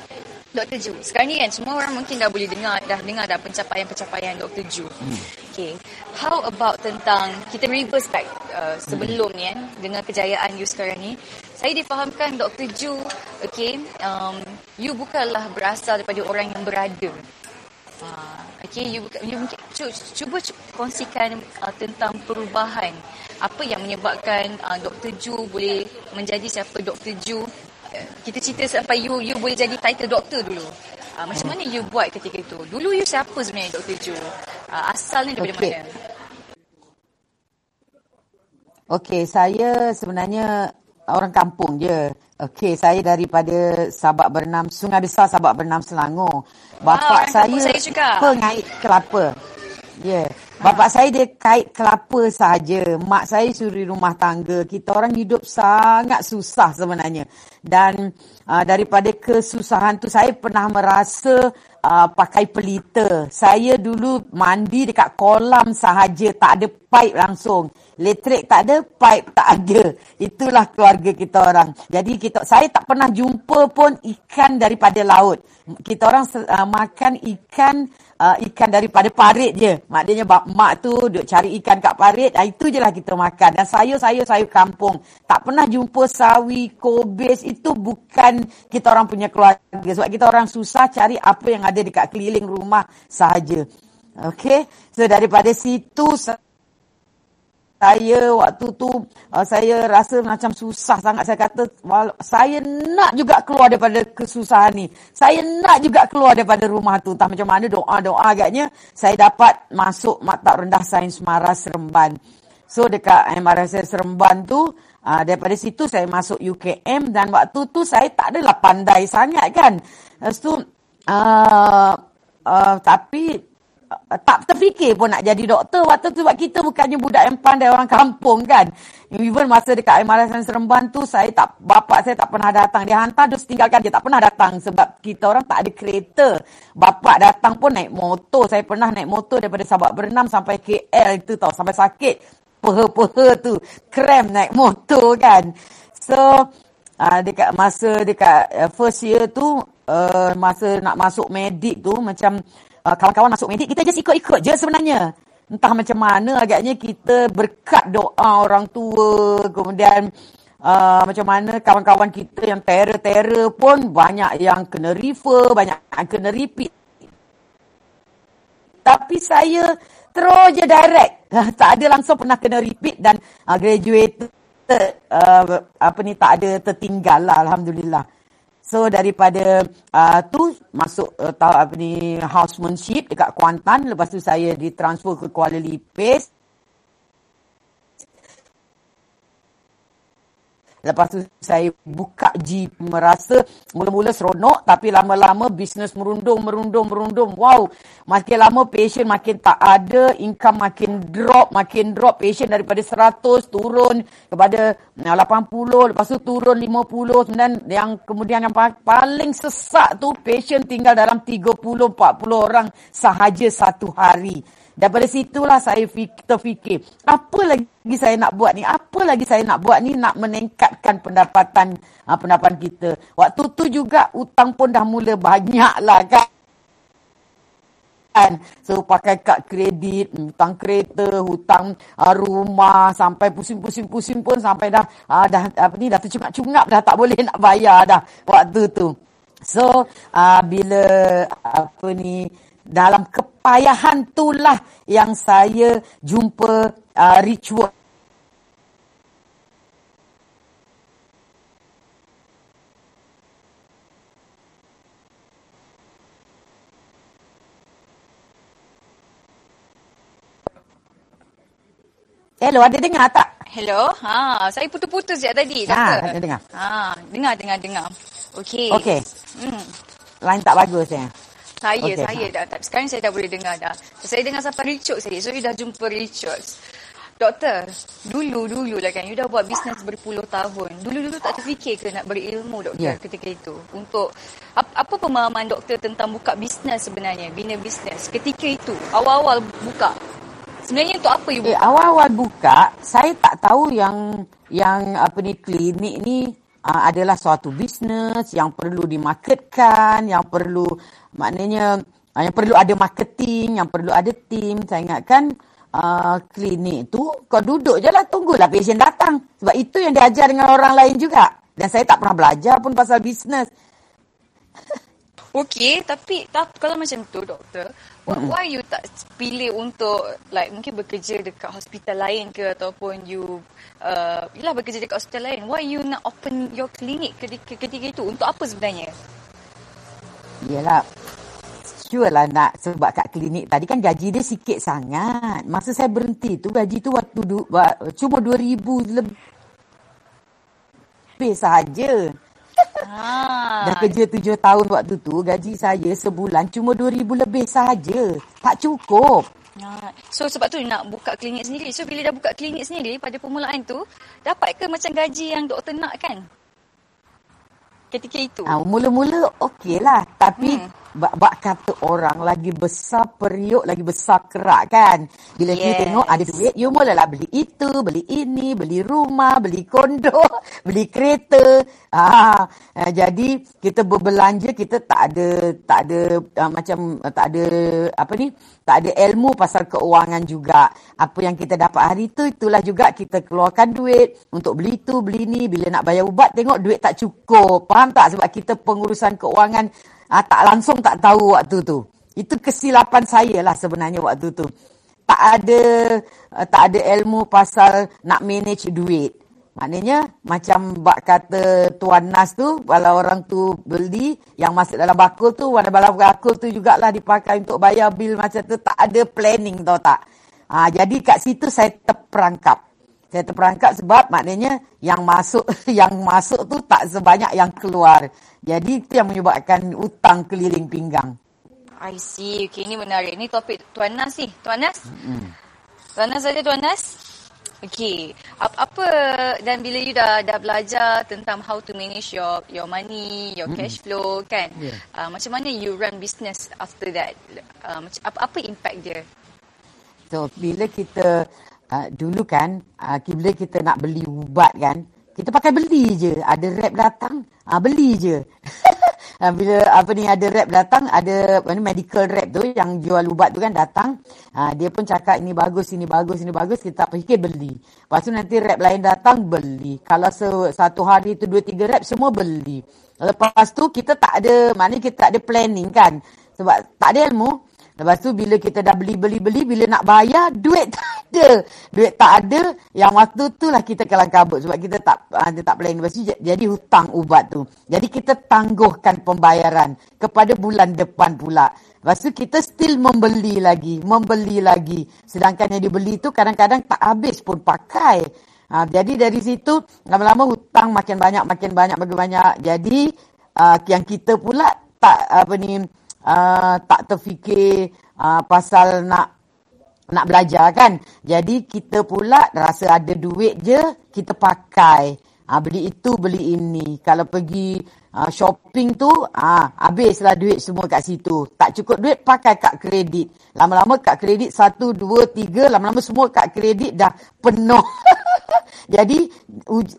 Dr. Ju, sekarang ni kan semua orang mungkin dah boleh dengar, dah dengar dah pencapaian-pencapaian Dr. Ju. Hmm. Okay. How about tentang, kita reverse back uh, sebelum hmm. ni kan, dengan kejayaan you sekarang ni. Saya difahamkan Dr. Ju, okay, um, you bukanlah berasal daripada orang yang berada. Uh, okay, you, you mungkin cuba, cuba kongsikan uh, tentang perubahan. Apa yang menyebabkan uh, Dr. Ju boleh menjadi siapa Dr. Ju? Kita cerita sampai you you boleh jadi title doktor dulu. Uh, macam mana you buat ketika itu? Dulu you siapa sebenarnya Dr. Ju? Uh, asalnya daripada okay. mana? Okey, saya sebenarnya orang kampung je. Okey, saya daripada Sabak Bernam, Sungai Besar Sabak Bernam Selangor. Bapak wow, saya, saya pengait kelapa. Ya. Yeah. Bapak saya dia kait kelapa saja. Mak saya suri rumah tangga. Kita orang hidup sangat susah sebenarnya. Dan uh, daripada kesusahan tu saya pernah merasa uh, pakai pelita. Saya dulu mandi dekat kolam sahaja. Tak ada pipe langsung. Elektrik tak ada, pipe tak ada. Itulah keluarga kita orang. Jadi kita saya tak pernah jumpa pun ikan daripada laut. Kita orang uh, makan ikan uh, ikan daripada parit je. Maknanya mak tu duk cari ikan kat parit, itu je lah kita makan. Dan sayur-sayur sayur kampung. Tak pernah jumpa sawi, kobis, itu bukan kita orang punya keluarga. Sebab kita orang susah cari apa yang ada dekat keliling rumah sahaja. Okay, so daripada situ saya waktu tu uh, saya rasa macam susah sangat. Saya kata saya nak juga keluar daripada kesusahan ni. Saya nak juga keluar daripada rumah tu. Entah macam mana doa-doa agaknya saya dapat masuk maktab rendah sains Mara Seremban. So dekat MRA Seremban tu uh, daripada situ saya masuk UKM dan waktu tu saya tak adalah pandai sangat kan. Lepas tu uh, uh, tapi Uh, tak terfikir pun nak jadi doktor. Waktu tu sebab kita bukannya budak yang pandai orang kampung kan. Even masa dekat MRS Seremban tu saya tak bapak saya tak pernah datang. Dia hantar terus tinggalkan. Dia tak pernah datang sebab kita orang tak ada kereta. Bapak datang pun naik motor. Saya pernah naik motor daripada Sabak Bernam sampai KL itu tau sampai sakit peha-peha tu krem naik motor kan so uh, dekat masa dekat uh, first year tu uh, masa nak masuk medik tu macam uh, kawan-kawan masuk medik, kita just ikut-ikut je sebenarnya. Entah macam mana agaknya kita berkat doa orang tua, kemudian uh, macam mana kawan-kawan kita yang terror-terror pun banyak yang kena refer, banyak yang kena repeat. Tapi saya terus je direct. tak ada langsung pernah kena repeat dan uh, graduated uh, apa ni tak ada tertinggal lah Alhamdulillah. So daripada uh, tu masuk uh, tahu apa ni housemanship dekat Kuantan lepas tu saya ditransfer ke Kuala Lipis Lepas tu saya buka Jeep merasa mula-mula seronok tapi lama-lama bisnes merundung, merundung, merundung. Wow, makin lama patient makin tak ada, income makin drop, makin drop. Patient daripada 100 turun kepada 80, lepas tu turun 50. Kemudian yang kemudian yang paling sesak tu patient tinggal dalam 30-40 orang sahaja satu hari. Daripada situlah saya terfikir, apa lagi saya nak buat ni? Apa lagi saya nak buat ni nak meningkatkan pendapatan uh, pendapatan kita. Waktu tu juga hutang pun dah mula banyak lah kan. So pakai kad kredit, hutang kereta, hutang uh, rumah sampai pusing-pusing-pusing pun sampai dah uh, dah apa ni dah tercungap-cungap dah tak boleh nak bayar dah waktu tu. So uh, bila apa ni dalam kepayahan itulah yang saya jumpa uh, ritual Hello, ada dengar tak? Hello, ha, saya putus-putus je tadi. Ha, ada dengar. Ha, dengar, dengar, dengar. Okey. Okey. Hmm. Line tak bagus ya. Saya, Okey, saya dah. Tapi sekarang saya dah boleh dengar dah. Saya dengar sampai Richard tadi. So, you dah jumpa Richard. Doktor, dulu-dulu lah kan, you dah buat bisnes berpuluh tahun. Dulu-dulu tak terfikir ke nak berilmu doktor yeah. ketika itu? Untuk, ap, apa pemahaman doktor tentang buka bisnes sebenarnya, bina bisnes ketika itu, awal-awal buka? Sebenarnya untuk apa you buka? Eh, awal-awal buka, saya tak tahu yang yang apa ni klinik ni uh, adalah suatu bisnes yang perlu dimarketkan, yang perlu maknanya uh, yang perlu ada marketing, yang perlu ada team. Saya ingatkan uh, klinik tu kau duduk je lah tunggulah patient datang. Sebab itu yang diajar dengan orang lain juga. Dan saya tak pernah belajar pun pasal bisnes. Okey, tapi tak, kalau macam tu doktor, mm-hmm. why you tak pilih untuk like mungkin bekerja dekat hospital lain ke ataupun you uh, yalah bekerja dekat hospital lain, why you nak open your clinic ketika, ketika itu? Untuk apa sebenarnya? Yalah, sure lah nak sebab kat klinik tadi kan gaji dia sikit sangat. Masa saya berhenti tu gaji tu waktu du, cuma 2000 lebih sahaja. Ah. Dah kerja tujuh tahun waktu tu gaji saya sebulan cuma 2000 lebih sahaja. Tak cukup. Ah. So sebab tu nak buka klinik sendiri. So bila dah buka klinik sendiri pada permulaan tu dapat ke macam gaji yang doktor nak kan? ketika itu? Ha, mula-mula okey lah. Tapi hmm. Bak kata orang lagi besar periuk, lagi besar kerak kan. Bila yes. kita tengok ada duit, you mulalah beli itu, beli ini, beli rumah, beli kondo, beli kereta. Ha, ha, jadi kita berbelanja, kita tak ada tak ada uh, macam tak ada apa ni, tak ada ilmu pasal keuangan juga. Apa yang kita dapat hari itu, itulah juga kita keluarkan duit untuk beli itu, beli ini. Bila nak bayar ubat, tengok duit tak cukup. Faham tak? Sebab kita pengurusan keuangan ah, tak langsung tak tahu waktu tu. Itu kesilapan saya lah sebenarnya waktu tu. tak ada uh, tak ada ilmu pasal nak manage duit. Maknanya macam bak kata Tuan Nas tu, kalau orang tu beli yang masuk dalam bakul tu, warna dalam bakul tu jugalah dipakai untuk bayar bil macam tu. Tak ada planning tau tak. Ha, jadi kat situ saya terperangkap. Saya terperangkap sebab maknanya yang masuk yang masuk tu tak sebanyak yang keluar. Jadi itu yang menyebabkan utang keliling pinggang. I see. Okay, ini menarik. Ini topik Tuan Nas ni. Tuan Nas? Mm-hmm. Tuan Nas saja, Tuan Nas? Okay. Apa, apa dan bila you dah dah belajar tentang how to manage your your money, your mm-hmm. cash flow kan? Yeah. Uh, macam mana you run business after that? Uh, macam apa apa impact dia? So bila kita uh, dulu kan uh, bila kita nak beli ubat kan, kita pakai beli je. Ada rep datang, uh, beli je. bila apa ni ada rep datang ada ni medical rep tu yang jual ubat tu kan datang. Uh, dia pun cakap ini bagus ini bagus ini bagus. Kita fikir beli. Lepas tu nanti rep lain datang beli. Kalau se- satu hari tu dua tiga rep semua beli. Lepas tu kita tak ada maknanya kita tak ada planning kan. Sebab tak ada ilmu Lepas tu bila kita dah beli-beli-beli, bila nak bayar, duit tak ada. Duit tak ada, yang waktu tu lah kita kelang kabut. Sebab kita tak ada tak plan. Lepas tu jadi hutang ubat tu. Jadi kita tangguhkan pembayaran kepada bulan depan pula. Lepas tu kita still membeli lagi, membeli lagi. Sedangkan yang dibeli tu kadang-kadang tak habis pun pakai. Ha, jadi dari situ, lama-lama hutang makin banyak, makin banyak, makin banyak. Jadi uh, yang kita pula tak apa ni uh, tak terfikir uh, pasal nak nak belajar kan. Jadi kita pula rasa ada duit je, kita pakai. Uh, beli itu, beli ini. Kalau pergi uh, shopping tu, uh, habislah duit semua kat situ. Tak cukup duit, pakai kad kredit. Lama-lama kad kredit satu, dua, tiga. Lama-lama semua kad kredit dah penuh. Jadi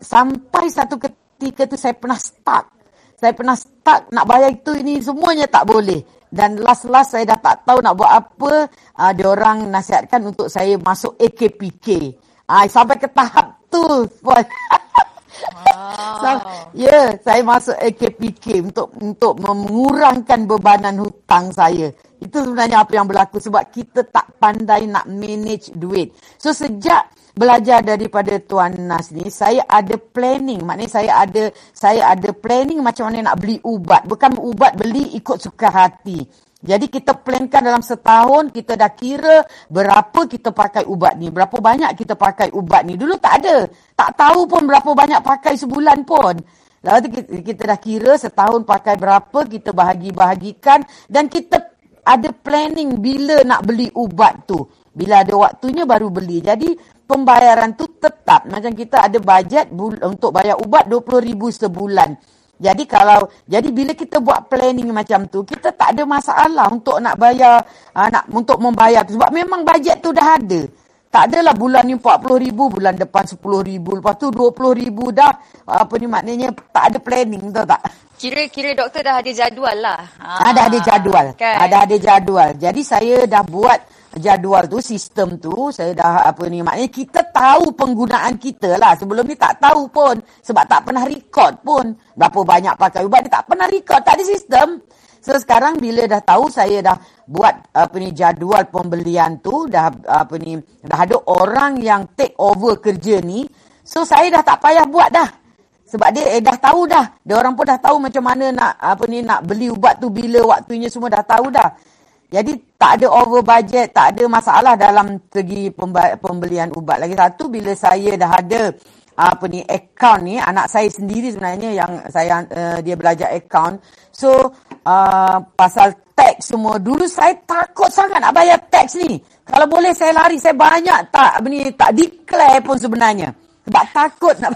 sampai satu ketika tu saya pernah stuck. Saya pernah stuck nak bayar itu ini semuanya tak boleh dan last-last saya dah tak tahu nak buat apa uh, dia orang nasihatkan untuk saya masuk AKPK uh, sampai ke tahap tu wow. so, ya yeah, saya masuk AKPK untuk untuk mengurangkan bebanan hutang saya. Itu sebenarnya apa yang berlaku sebab kita tak pandai nak manage duit. So sejak belajar daripada Tuan Nas ni, saya ada planning. Maknanya saya ada saya ada planning macam mana nak beli ubat. Bukan ubat beli ikut suka hati. Jadi kita plankan dalam setahun, kita dah kira berapa kita pakai ubat ni. Berapa banyak kita pakai ubat ni. Dulu tak ada. Tak tahu pun berapa banyak pakai sebulan pun. Lalu kita, kita dah kira setahun pakai berapa, kita bahagi-bahagikan. Dan kita ada planning bila nak beli ubat tu. Bila ada waktunya baru beli. Jadi pembayaran tu tetap. Macam kita ada bajet untuk bayar ubat RM20,000 sebulan. Jadi kalau jadi bila kita buat planning macam tu, kita tak ada masalah untuk nak bayar uh, nak untuk membayar tu sebab memang bajet tu dah ada. Tak adalah bulan ni RM40,000, bulan depan RM10,000, lepas tu RM20,000 dah. Apa ni maknanya tak ada planning tahu tak? Kira-kira doktor dah ada jadual lah. Ha, ada ada jadual. Kan? Ada ada jadual. Jadi saya dah buat jadual tu, sistem tu, saya dah apa ni, maknanya kita tahu penggunaan kita lah. Sebelum ni tak tahu pun. Sebab tak pernah record pun. Berapa banyak pakai ubat, dia tak pernah record. Tak ada sistem. So sekarang bila dah tahu saya dah buat apa ni jadual pembelian tu dah apa ni dah ada orang yang take over kerja ni so saya dah tak payah buat dah sebab dia eh, dah tahu dah dia orang pun dah tahu macam mana nak apa ni nak beli ubat tu bila waktunya semua dah tahu dah jadi tak ada over budget, tak ada masalah dalam segi pembelian ubat. Lagi satu bila saya dah ada apa ni account ni anak saya sendiri sebenarnya yang saya uh, dia belajar account. So uh, pasal tax semua dulu saya takut sangat nak bayar tax ni. Kalau boleh saya lari saya banyak tak ni tak declare pun sebenarnya. Sebab takut nak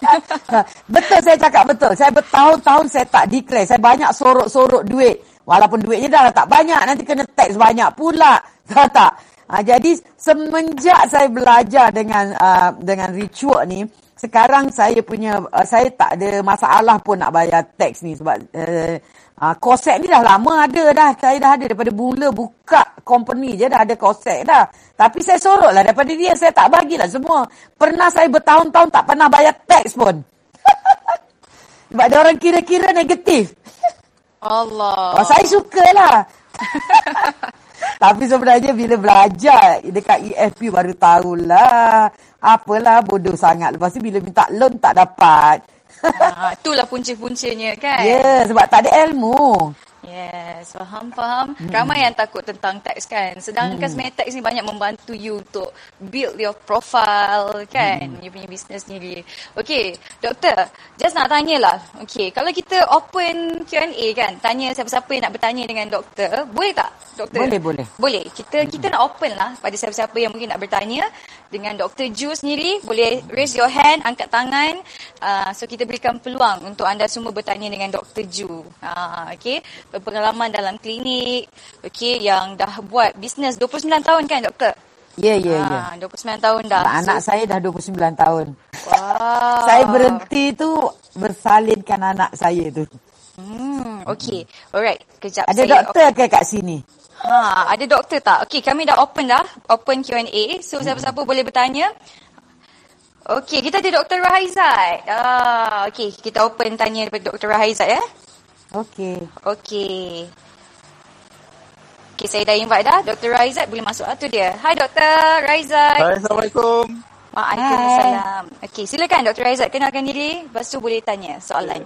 Betul saya cakap betul. Saya bertahun-tahun saya tak declare. Saya banyak sorok-sorok duit. Walaupun duitnya dah tak banyak, nanti kena tax banyak pula. Tahu tak? Ha, jadi semenjak saya belajar dengan uh, dengan ritual ni, sekarang saya punya uh, saya tak ada masalah pun nak bayar tax ni sebab uh, uh, kosek ni dah lama ada dah. Saya dah ada daripada mula buka company je dah ada kosek dah. Tapi saya sorok lah daripada dia saya tak bagilah semua. Pernah saya bertahun-tahun tak pernah bayar tax pun. sebab ada orang kira-kira negatif. Allah. Oh, saya suka lah. Tapi sebenarnya bila belajar dekat EFP baru tahulah. Apalah bodoh sangat. Lepas tu bila minta loan tak dapat. Ha, itulah punca-puncanya kan. Ya, yeah, sebab tak ada ilmu. Yes, faham, faham. Hmm. Ramai yang takut tentang teks kan. Sedangkan hmm. sebenarnya teks ni banyak membantu you untuk build your profile kan. Hmm. You punya business sendiri. Okay, doktor. Just nak tanyalah. Okay, kalau kita open Q&A kan. Tanya siapa-siapa yang nak bertanya dengan doktor. Boleh tak, doktor? Boleh, boleh. Boleh. Kita kita nak open lah pada siapa-siapa yang mungkin nak bertanya. Dengan Dr. Ju sendiri, boleh raise your hand, angkat tangan. Uh, so, kita berikan peluang untuk anda semua bertanya dengan Dr. Ju. Uh, okay berpengalaman dalam klinik, okey yang dah buat bisnes 29 tahun kan doktor? Ya, ya, ya. 29 tahun dah. So, anak saya dah 29 tahun. Wow. saya berhenti tu bersalinkan anak saya tu. Hmm, okey. Alright, kejap. Ada saya doktor ke kat sini? Ha, ada doktor tak? Okey, kami dah open dah, open Q&A. So siapa-siapa boleh bertanya. Okey, kita ada Dr. Rahaizat. Ah, okey, kita open tanya daripada Dr. Rahaizat ya. Okey. Okey. Okey, saya dah invite dah. Dr. Raizat boleh masuk. Ah, tu dia. Hai Dr. Raizat. Hai, Assalamualaikum. Waalaikumsalam. Okey, silakan Dr. Raizat kenalkan diri. Lepas tu boleh tanya soalan.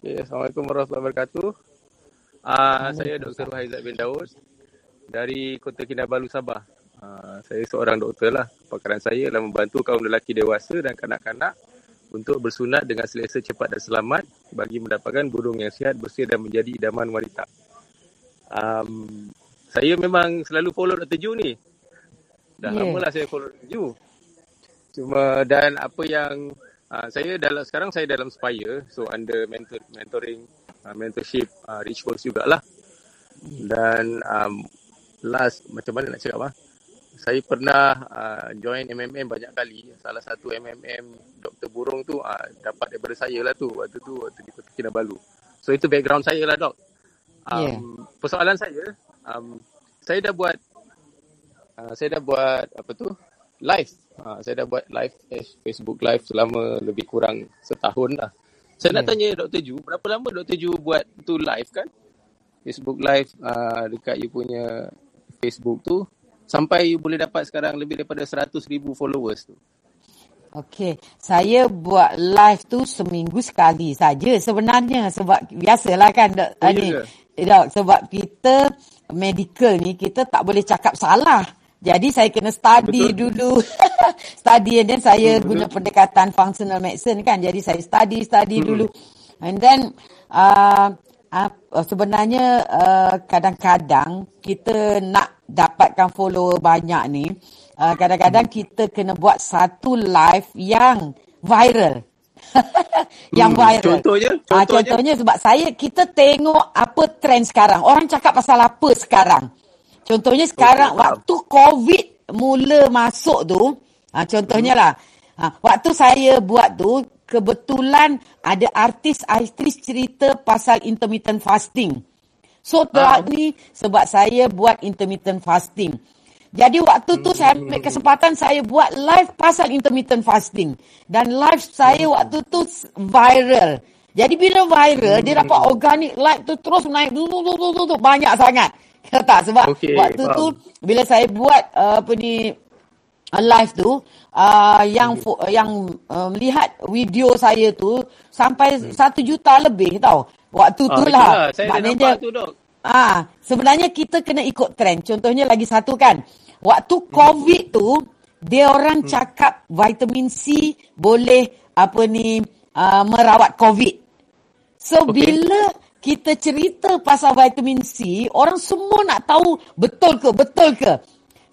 Okay, Assalamualaikum warahmatullahi wabarakatuh. Uh, saya Dr. Raizat bin Daud dari Kota Kinabalu, Sabah. Uh, saya seorang doktor lah. Pakaran saya adalah membantu kaum lelaki dewasa dan kanak-kanak untuk bersunat dengan selesa cepat dan selamat bagi mendapatkan burung yang sihat, bersih dan menjadi idaman wanita. Um, saya memang selalu follow Dr. Ju ni. Dah yeah. lama lah saya follow Dr. Ju. Cuma dan apa yang uh, saya dalam sekarang saya dalam Spire so under mentor mentoring uh, mentorship uh, rituals jugalah. Dan um, last macam mana nak cakap ah? saya pernah uh, join MMM banyak kali. Salah satu MMM Dr. Burung tu uh, dapat daripada saya lah tu. Waktu tu waktu di Kota Kinabalu. So itu background saya lah dok. Um, yeah. Persoalan saya, um, saya dah buat uh, saya dah buat apa tu live. Uh, saya dah buat live eh, Facebook live selama lebih kurang setahun lah. Saya nak tanya Dr. Ju, berapa lama Dr. Ju buat tu live kan? Facebook live uh, dekat you punya Facebook tu sampai you boleh dapat sekarang lebih daripada 100,000 followers tu? Okey, saya buat live tu seminggu sekali saja sebenarnya sebab biasalah kan dok oh, ni. Dok, sebab kita medical ni kita tak boleh cakap salah. Jadi saya kena study Betul. dulu. study and then saya Betul. guna pendekatan functional medicine kan. Jadi saya study study hmm. dulu. And then uh, uh, sebenarnya uh, kadang-kadang kita nak dapatkan follower banyak ni, uh, kadang-kadang kita kena buat satu live yang viral. yang hmm, viral. Contohnya, contohnya. Uh, contohnya sebab saya kita tengok apa trend sekarang. Orang cakap pasal apa sekarang. Contohnya sekarang okay, waktu COVID mula masuk tu, uh, contohnya hmm. lah. Uh, waktu saya buat tu, kebetulan ada artis-artis cerita pasal intermittent fasting. So telah uh. ni sebab saya buat intermittent fasting. Jadi waktu tu saya ambil kesempatan saya buat live pasal intermittent fasting. Dan live saya waktu tu viral. Jadi bila viral, dia dapat organic like tu terus naik tu, tu, tu, tu, tu, tu banyak sangat. tak? Sebab okay, waktu faham. tu bila saya buat uh, apa ni live tu, uh, yang hmm. yang uh, melihat video saya tu sampai hmm. satu hmm. juta lebih tau. Waktu ah, tu lah. Saya maknanya, tu, dok. Ah, sebenarnya kita kena ikut trend. Contohnya lagi satu kan. Waktu COVID tu, dia orang hmm. cakap vitamin C boleh apa ni uh, merawat COVID. So okay. bila kita cerita pasal vitamin C, orang semua nak tahu betul ke, betul ke.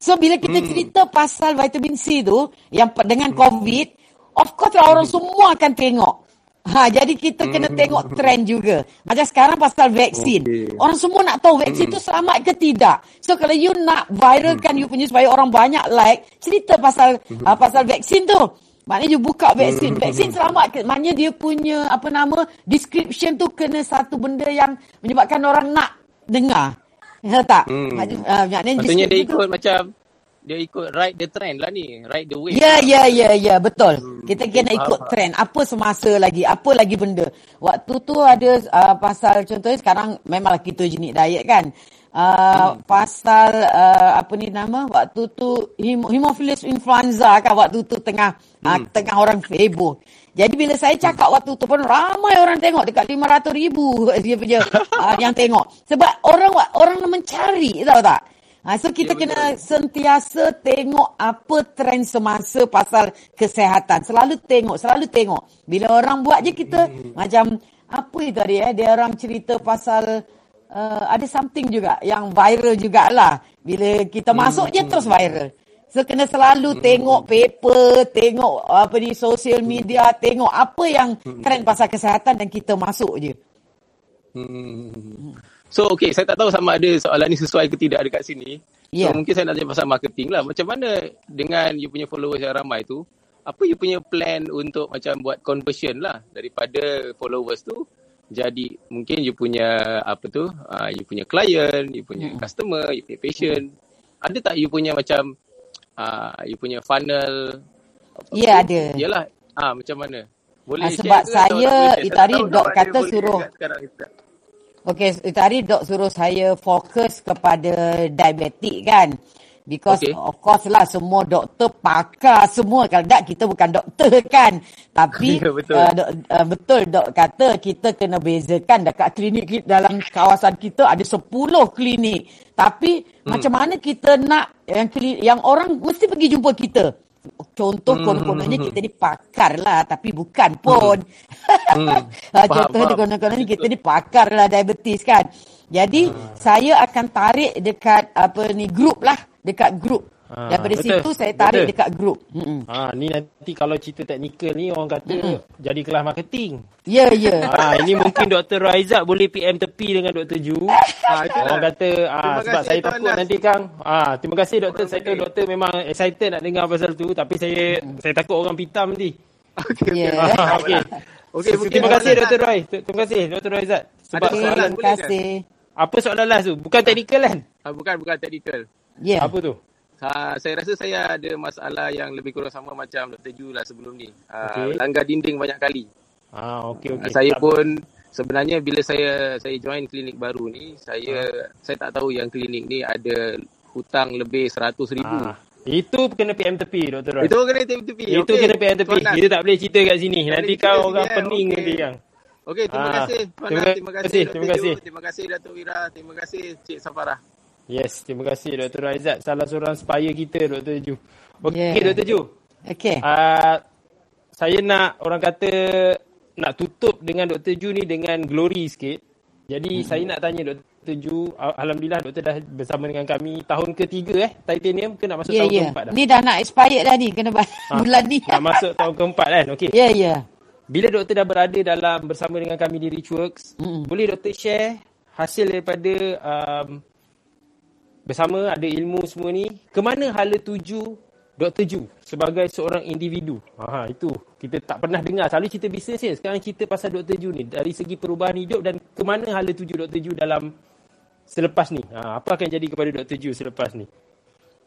So bila kita hmm. cerita pasal vitamin C tu yang dengan hmm. COVID, of course lah orang semua akan tengok. Ha, jadi kita kena hmm. tengok trend juga. Macam sekarang pasal vaksin. Okay. Orang semua nak tahu vaksin hmm. tu selamat ke tidak. So kalau you nak viralkan hmm. you punya supaya orang banyak like, cerita pasal hmm. uh, pasal vaksin tu. Maknanya you buka vaksin. Hmm. Vaksin selamat ke? Maknanya dia punya apa nama description tu kena satu benda yang menyebabkan orang nak dengar. Ya tak? Hmm. uh, maknanya Maksudnya dia ikut tu, macam dia ikut ride the trend lah ni, ride the wave. Ya, ya, ya, ya, betul. Kita kena ikut faham. trend. Apa semasa lagi? Apa lagi benda? Waktu tu ada uh, pasal contohnya sekarang memanglah kita jenis diet kan. Uh, pasal uh, apa ni nama waktu tu hem- hemophilus influenza kan waktu tu tengah uh, tengah orang heboh. Jadi bila saya cakap waktu tu pun ramai orang tengok dekat 500 ribu dia punya uh, yang tengok. Sebab orang orang mencari tahu tak? Ha, so kita Ya, kena sentiasa tengok apa trend semasa pasal kesihatan. Selalu tengok, selalu tengok. Bila orang buat je kita macam apa itu tadi eh dia orang cerita pasal uh, ada something juga yang viral jugalah. Bila kita masuk je terus viral. So kena selalu tengok paper, tengok apa di social media, tengok apa yang trend pasal kesihatan dan kita masuk je. Hmm. So okay, saya tak tahu sama ada soalan ni sesuai ke tidak dekat sini. Ya. So mungkin saya nak tanya pasal marketing lah. Macam mana dengan you punya followers yang ramai tu, apa you punya plan untuk macam buat conversion lah daripada followers tu jadi mungkin you punya apa tu, uh, you punya client, you punya Mm-mm. customer, you punya patient. Ada tak you punya macam uh, you punya funnel? Ya, tu? ada. Yalah, ah macam mana? Boleh share sebab saya, tahu dok ada kata suruh sekarang Okey, tadi dok suruh saya fokus kepada diabetik kan. Because Okey. of course lah semua doktor pakar semua. Kalau tak kita bukan doktor kan. Tapi Ya, betul. Uh, dok, uh, betul dok kata kita kena bezakan dekat klinik dalam kawasan kita ada 10 klinik. Tapi hmm. macam mana kita nak yang klinik, yang orang mesti pergi jumpa kita. Contoh Hmm, konon-kononnya hmm, kita ni pakar lah tapi bukan pun. Hmm. Ah, Faham, Contohnya faham. konon-konon ni kita ni pakar lah diabetes kan. Jadi Hmm. saya akan tarik dekat apa ni grup lah, dekat grup. Ah, Daripada betul, situ saya tarik betul. dekat grup. Mm-mm. Ha, ni nanti kalau cerita teknikal ni orang kata Mm-mm. jadi kelas marketing. Ya, ya. Ha, ini mungkin Dr. Raizat boleh PM tepi dengan Dr. Ju. Ah, itulah. Orang kata ah, Terima sebab kasih, saya Tuan takut Nas. nanti Kang. Ah, terima kasih doktor. Orang Saya tahu boleh. doktor memang excited nak dengar pasal tu tapi saya saya takut orang pitam nanti. Okey, okey. Ya. Ah, Okey. Okey, So, terima kasih Dr. Roy. Ter- Terima kasih Dr. Raizat. Sebab Okey, soalan terima kasih. apa soalan last tu? Bukan teknikal kan? Ah, bukan, bukan technical. Ya. Apa tu? Ha, saya rasa saya ada masalah yang lebih kurang sama macam Dr. Ju lah sebelum ni. Ha, Okey. Langgar dinding banyak kali. Ah, okey okey. Okay. Saya pun sebenarnya bila saya saya join klinik baru ni, saya saya tak tahu yang klinik ni ada hutang lebih 100 ribu. Ah, itu kena PM tepi Dr. Roy. Itu kena tepi-tepi. Itu Okey. kena PM tepi. Tuan. Kita tak boleh cerita kat sini. Tak Nanti kau orang eh. pening Okey. nanti Kang. Okey, terima kasih. Tuan terima terima kasih kasih, Dr. terima kasih. Terima kasih Datuk Wira. Terima kasih Cik Safarah. Yes, terima kasih Dr. Raizat. Salah seorang spire kita Dr. Ju. Okey Yeah. Dr. Ju. Okey. Uh, saya nak orang kata nak tutup dengan Dr. Ju ni dengan glory sikit. Jadi hmm. saya nak tanya Dr. Ju, Al- Alhamdulillah Dr. dah bersama dengan kami tahun ketiga eh, Titanium ke nak masuk Ya, tahun ya. keempat dah? Ni dah nak expired dah ni. Kena Ah, bulan ni. Nak masuk tahun keempat kan? Okey. Ya, ya. Bila doktor dah berada dalam bersama dengan kami di Richworks, Mm-mm. boleh doktor share hasil daripada um, bersama ada ilmu semua ni, ke mana hala tuju Dr. Ju sebagai seorang individu? Ha itu kita tak pernah dengar. Selalu cerita bisnes je. Sekarang cerita pasal Dr. Ju ni dari segi perubahan hidup dan ke mana hala tuju Dr. Ju dalam selepas ni. Ha, apa akan jadi kepada Dr. Ju selepas ni?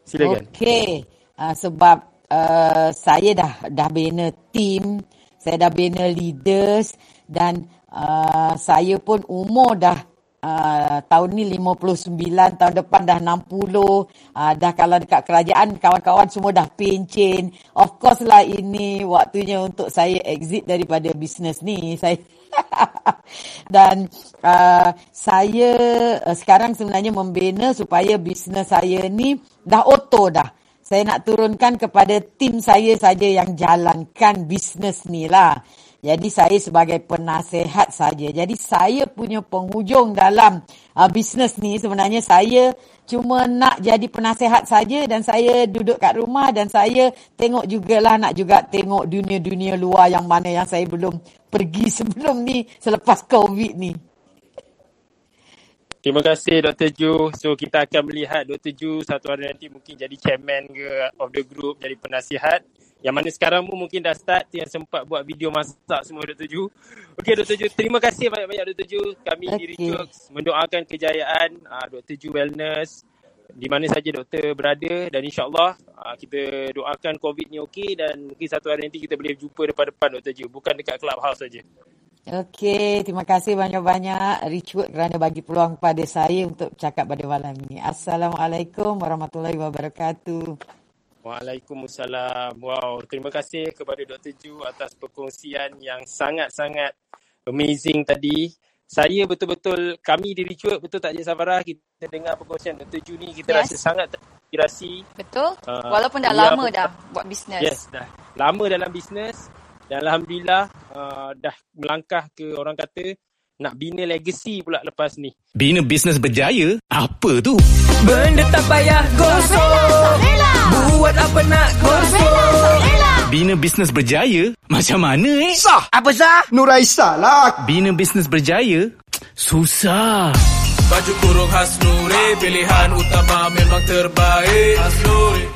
Silakan. Okey. Uh, sebab uh, saya dah dah bina team, saya dah bina leaders dan uh, saya pun umur dah uh, tahun ni 59, tahun depan dah 60. Uh, dah kalau dekat kerajaan kawan-kawan semua dah pencen. Of course lah ini waktunya untuk saya exit daripada bisnes ni. Saya dan uh, saya uh, sekarang sebenarnya membina supaya bisnes saya ni dah auto dah. Saya nak turunkan kepada tim saya saja yang jalankan bisnes ni lah. Jadi saya sebagai penasehat saja. Jadi saya punya penghujung dalam uh, bisnes ni sebenarnya saya cuma nak jadi penasehat saja dan saya duduk kat rumah dan saya tengok jugalah nak juga tengok dunia-dunia luar yang mana yang saya belum pergi sebelum ni selepas COVID ni. Terima kasih Dr. Ju. So kita akan melihat Dr. Ju satu hari nanti mungkin jadi chairman ke of the group, jadi penasihat. Yang mana sekarang pun mungkin dah start yang sempat buat video masak semua Dr. Ju. Okey Dr. Ju, terima kasih banyak-banyak Dr. Ju. Kami okay. di. Rejox mendoakan kejayaan uh, Dr. Ju Wellness di mana saja doktor berada dan insyaAllah uh, kita doakan COVID ni okey dan mungkin satu hari nanti kita boleh jumpa depan-depan Dr. Ju. Bukan dekat clubhouse saja. Okey, terima kasih banyak-banyak Richwood kerana bagi peluang kepada saya untuk cakap pada malam ini. Assalamualaikum warahmatullahi wabarakatuh. Waalaikumsalam. Wow, terima kasih kepada Dr. Ju atas perkongsian yang sangat-sangat amazing tadi. Saya betul-betul, kami di Richwood, betul tak Cik Safarah, kita dengar perkongsian Dr. Ju ni, kita yes. rasa sangat terinspirasi. Betul. Uh, Walaupun dah lama dah buat bisnes. Yes, dah lama dalam bisnes. Dan Alhamdulillah uh, dah melangkah ke orang kata nak bina legacy pula lepas ni. Bina bisnes berjaya? Apa tu? Benda tak payah gosok. Buat apa nak gosok. Bina bisnes berjaya? Macam mana eh? Sah. Apa sah? Nuraisa lah. Bina bisnes berjaya? Susah. Baju kurung khas Nuri Pilihan utama memang terbaik Khas Nuri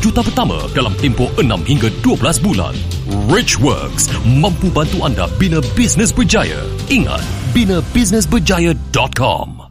juta pertama dalam tempoh 6 hingga 12 bulan. Richworks mampu bantu anda bina bisnes berjaya. Ingat, binabusinessberjaya.com.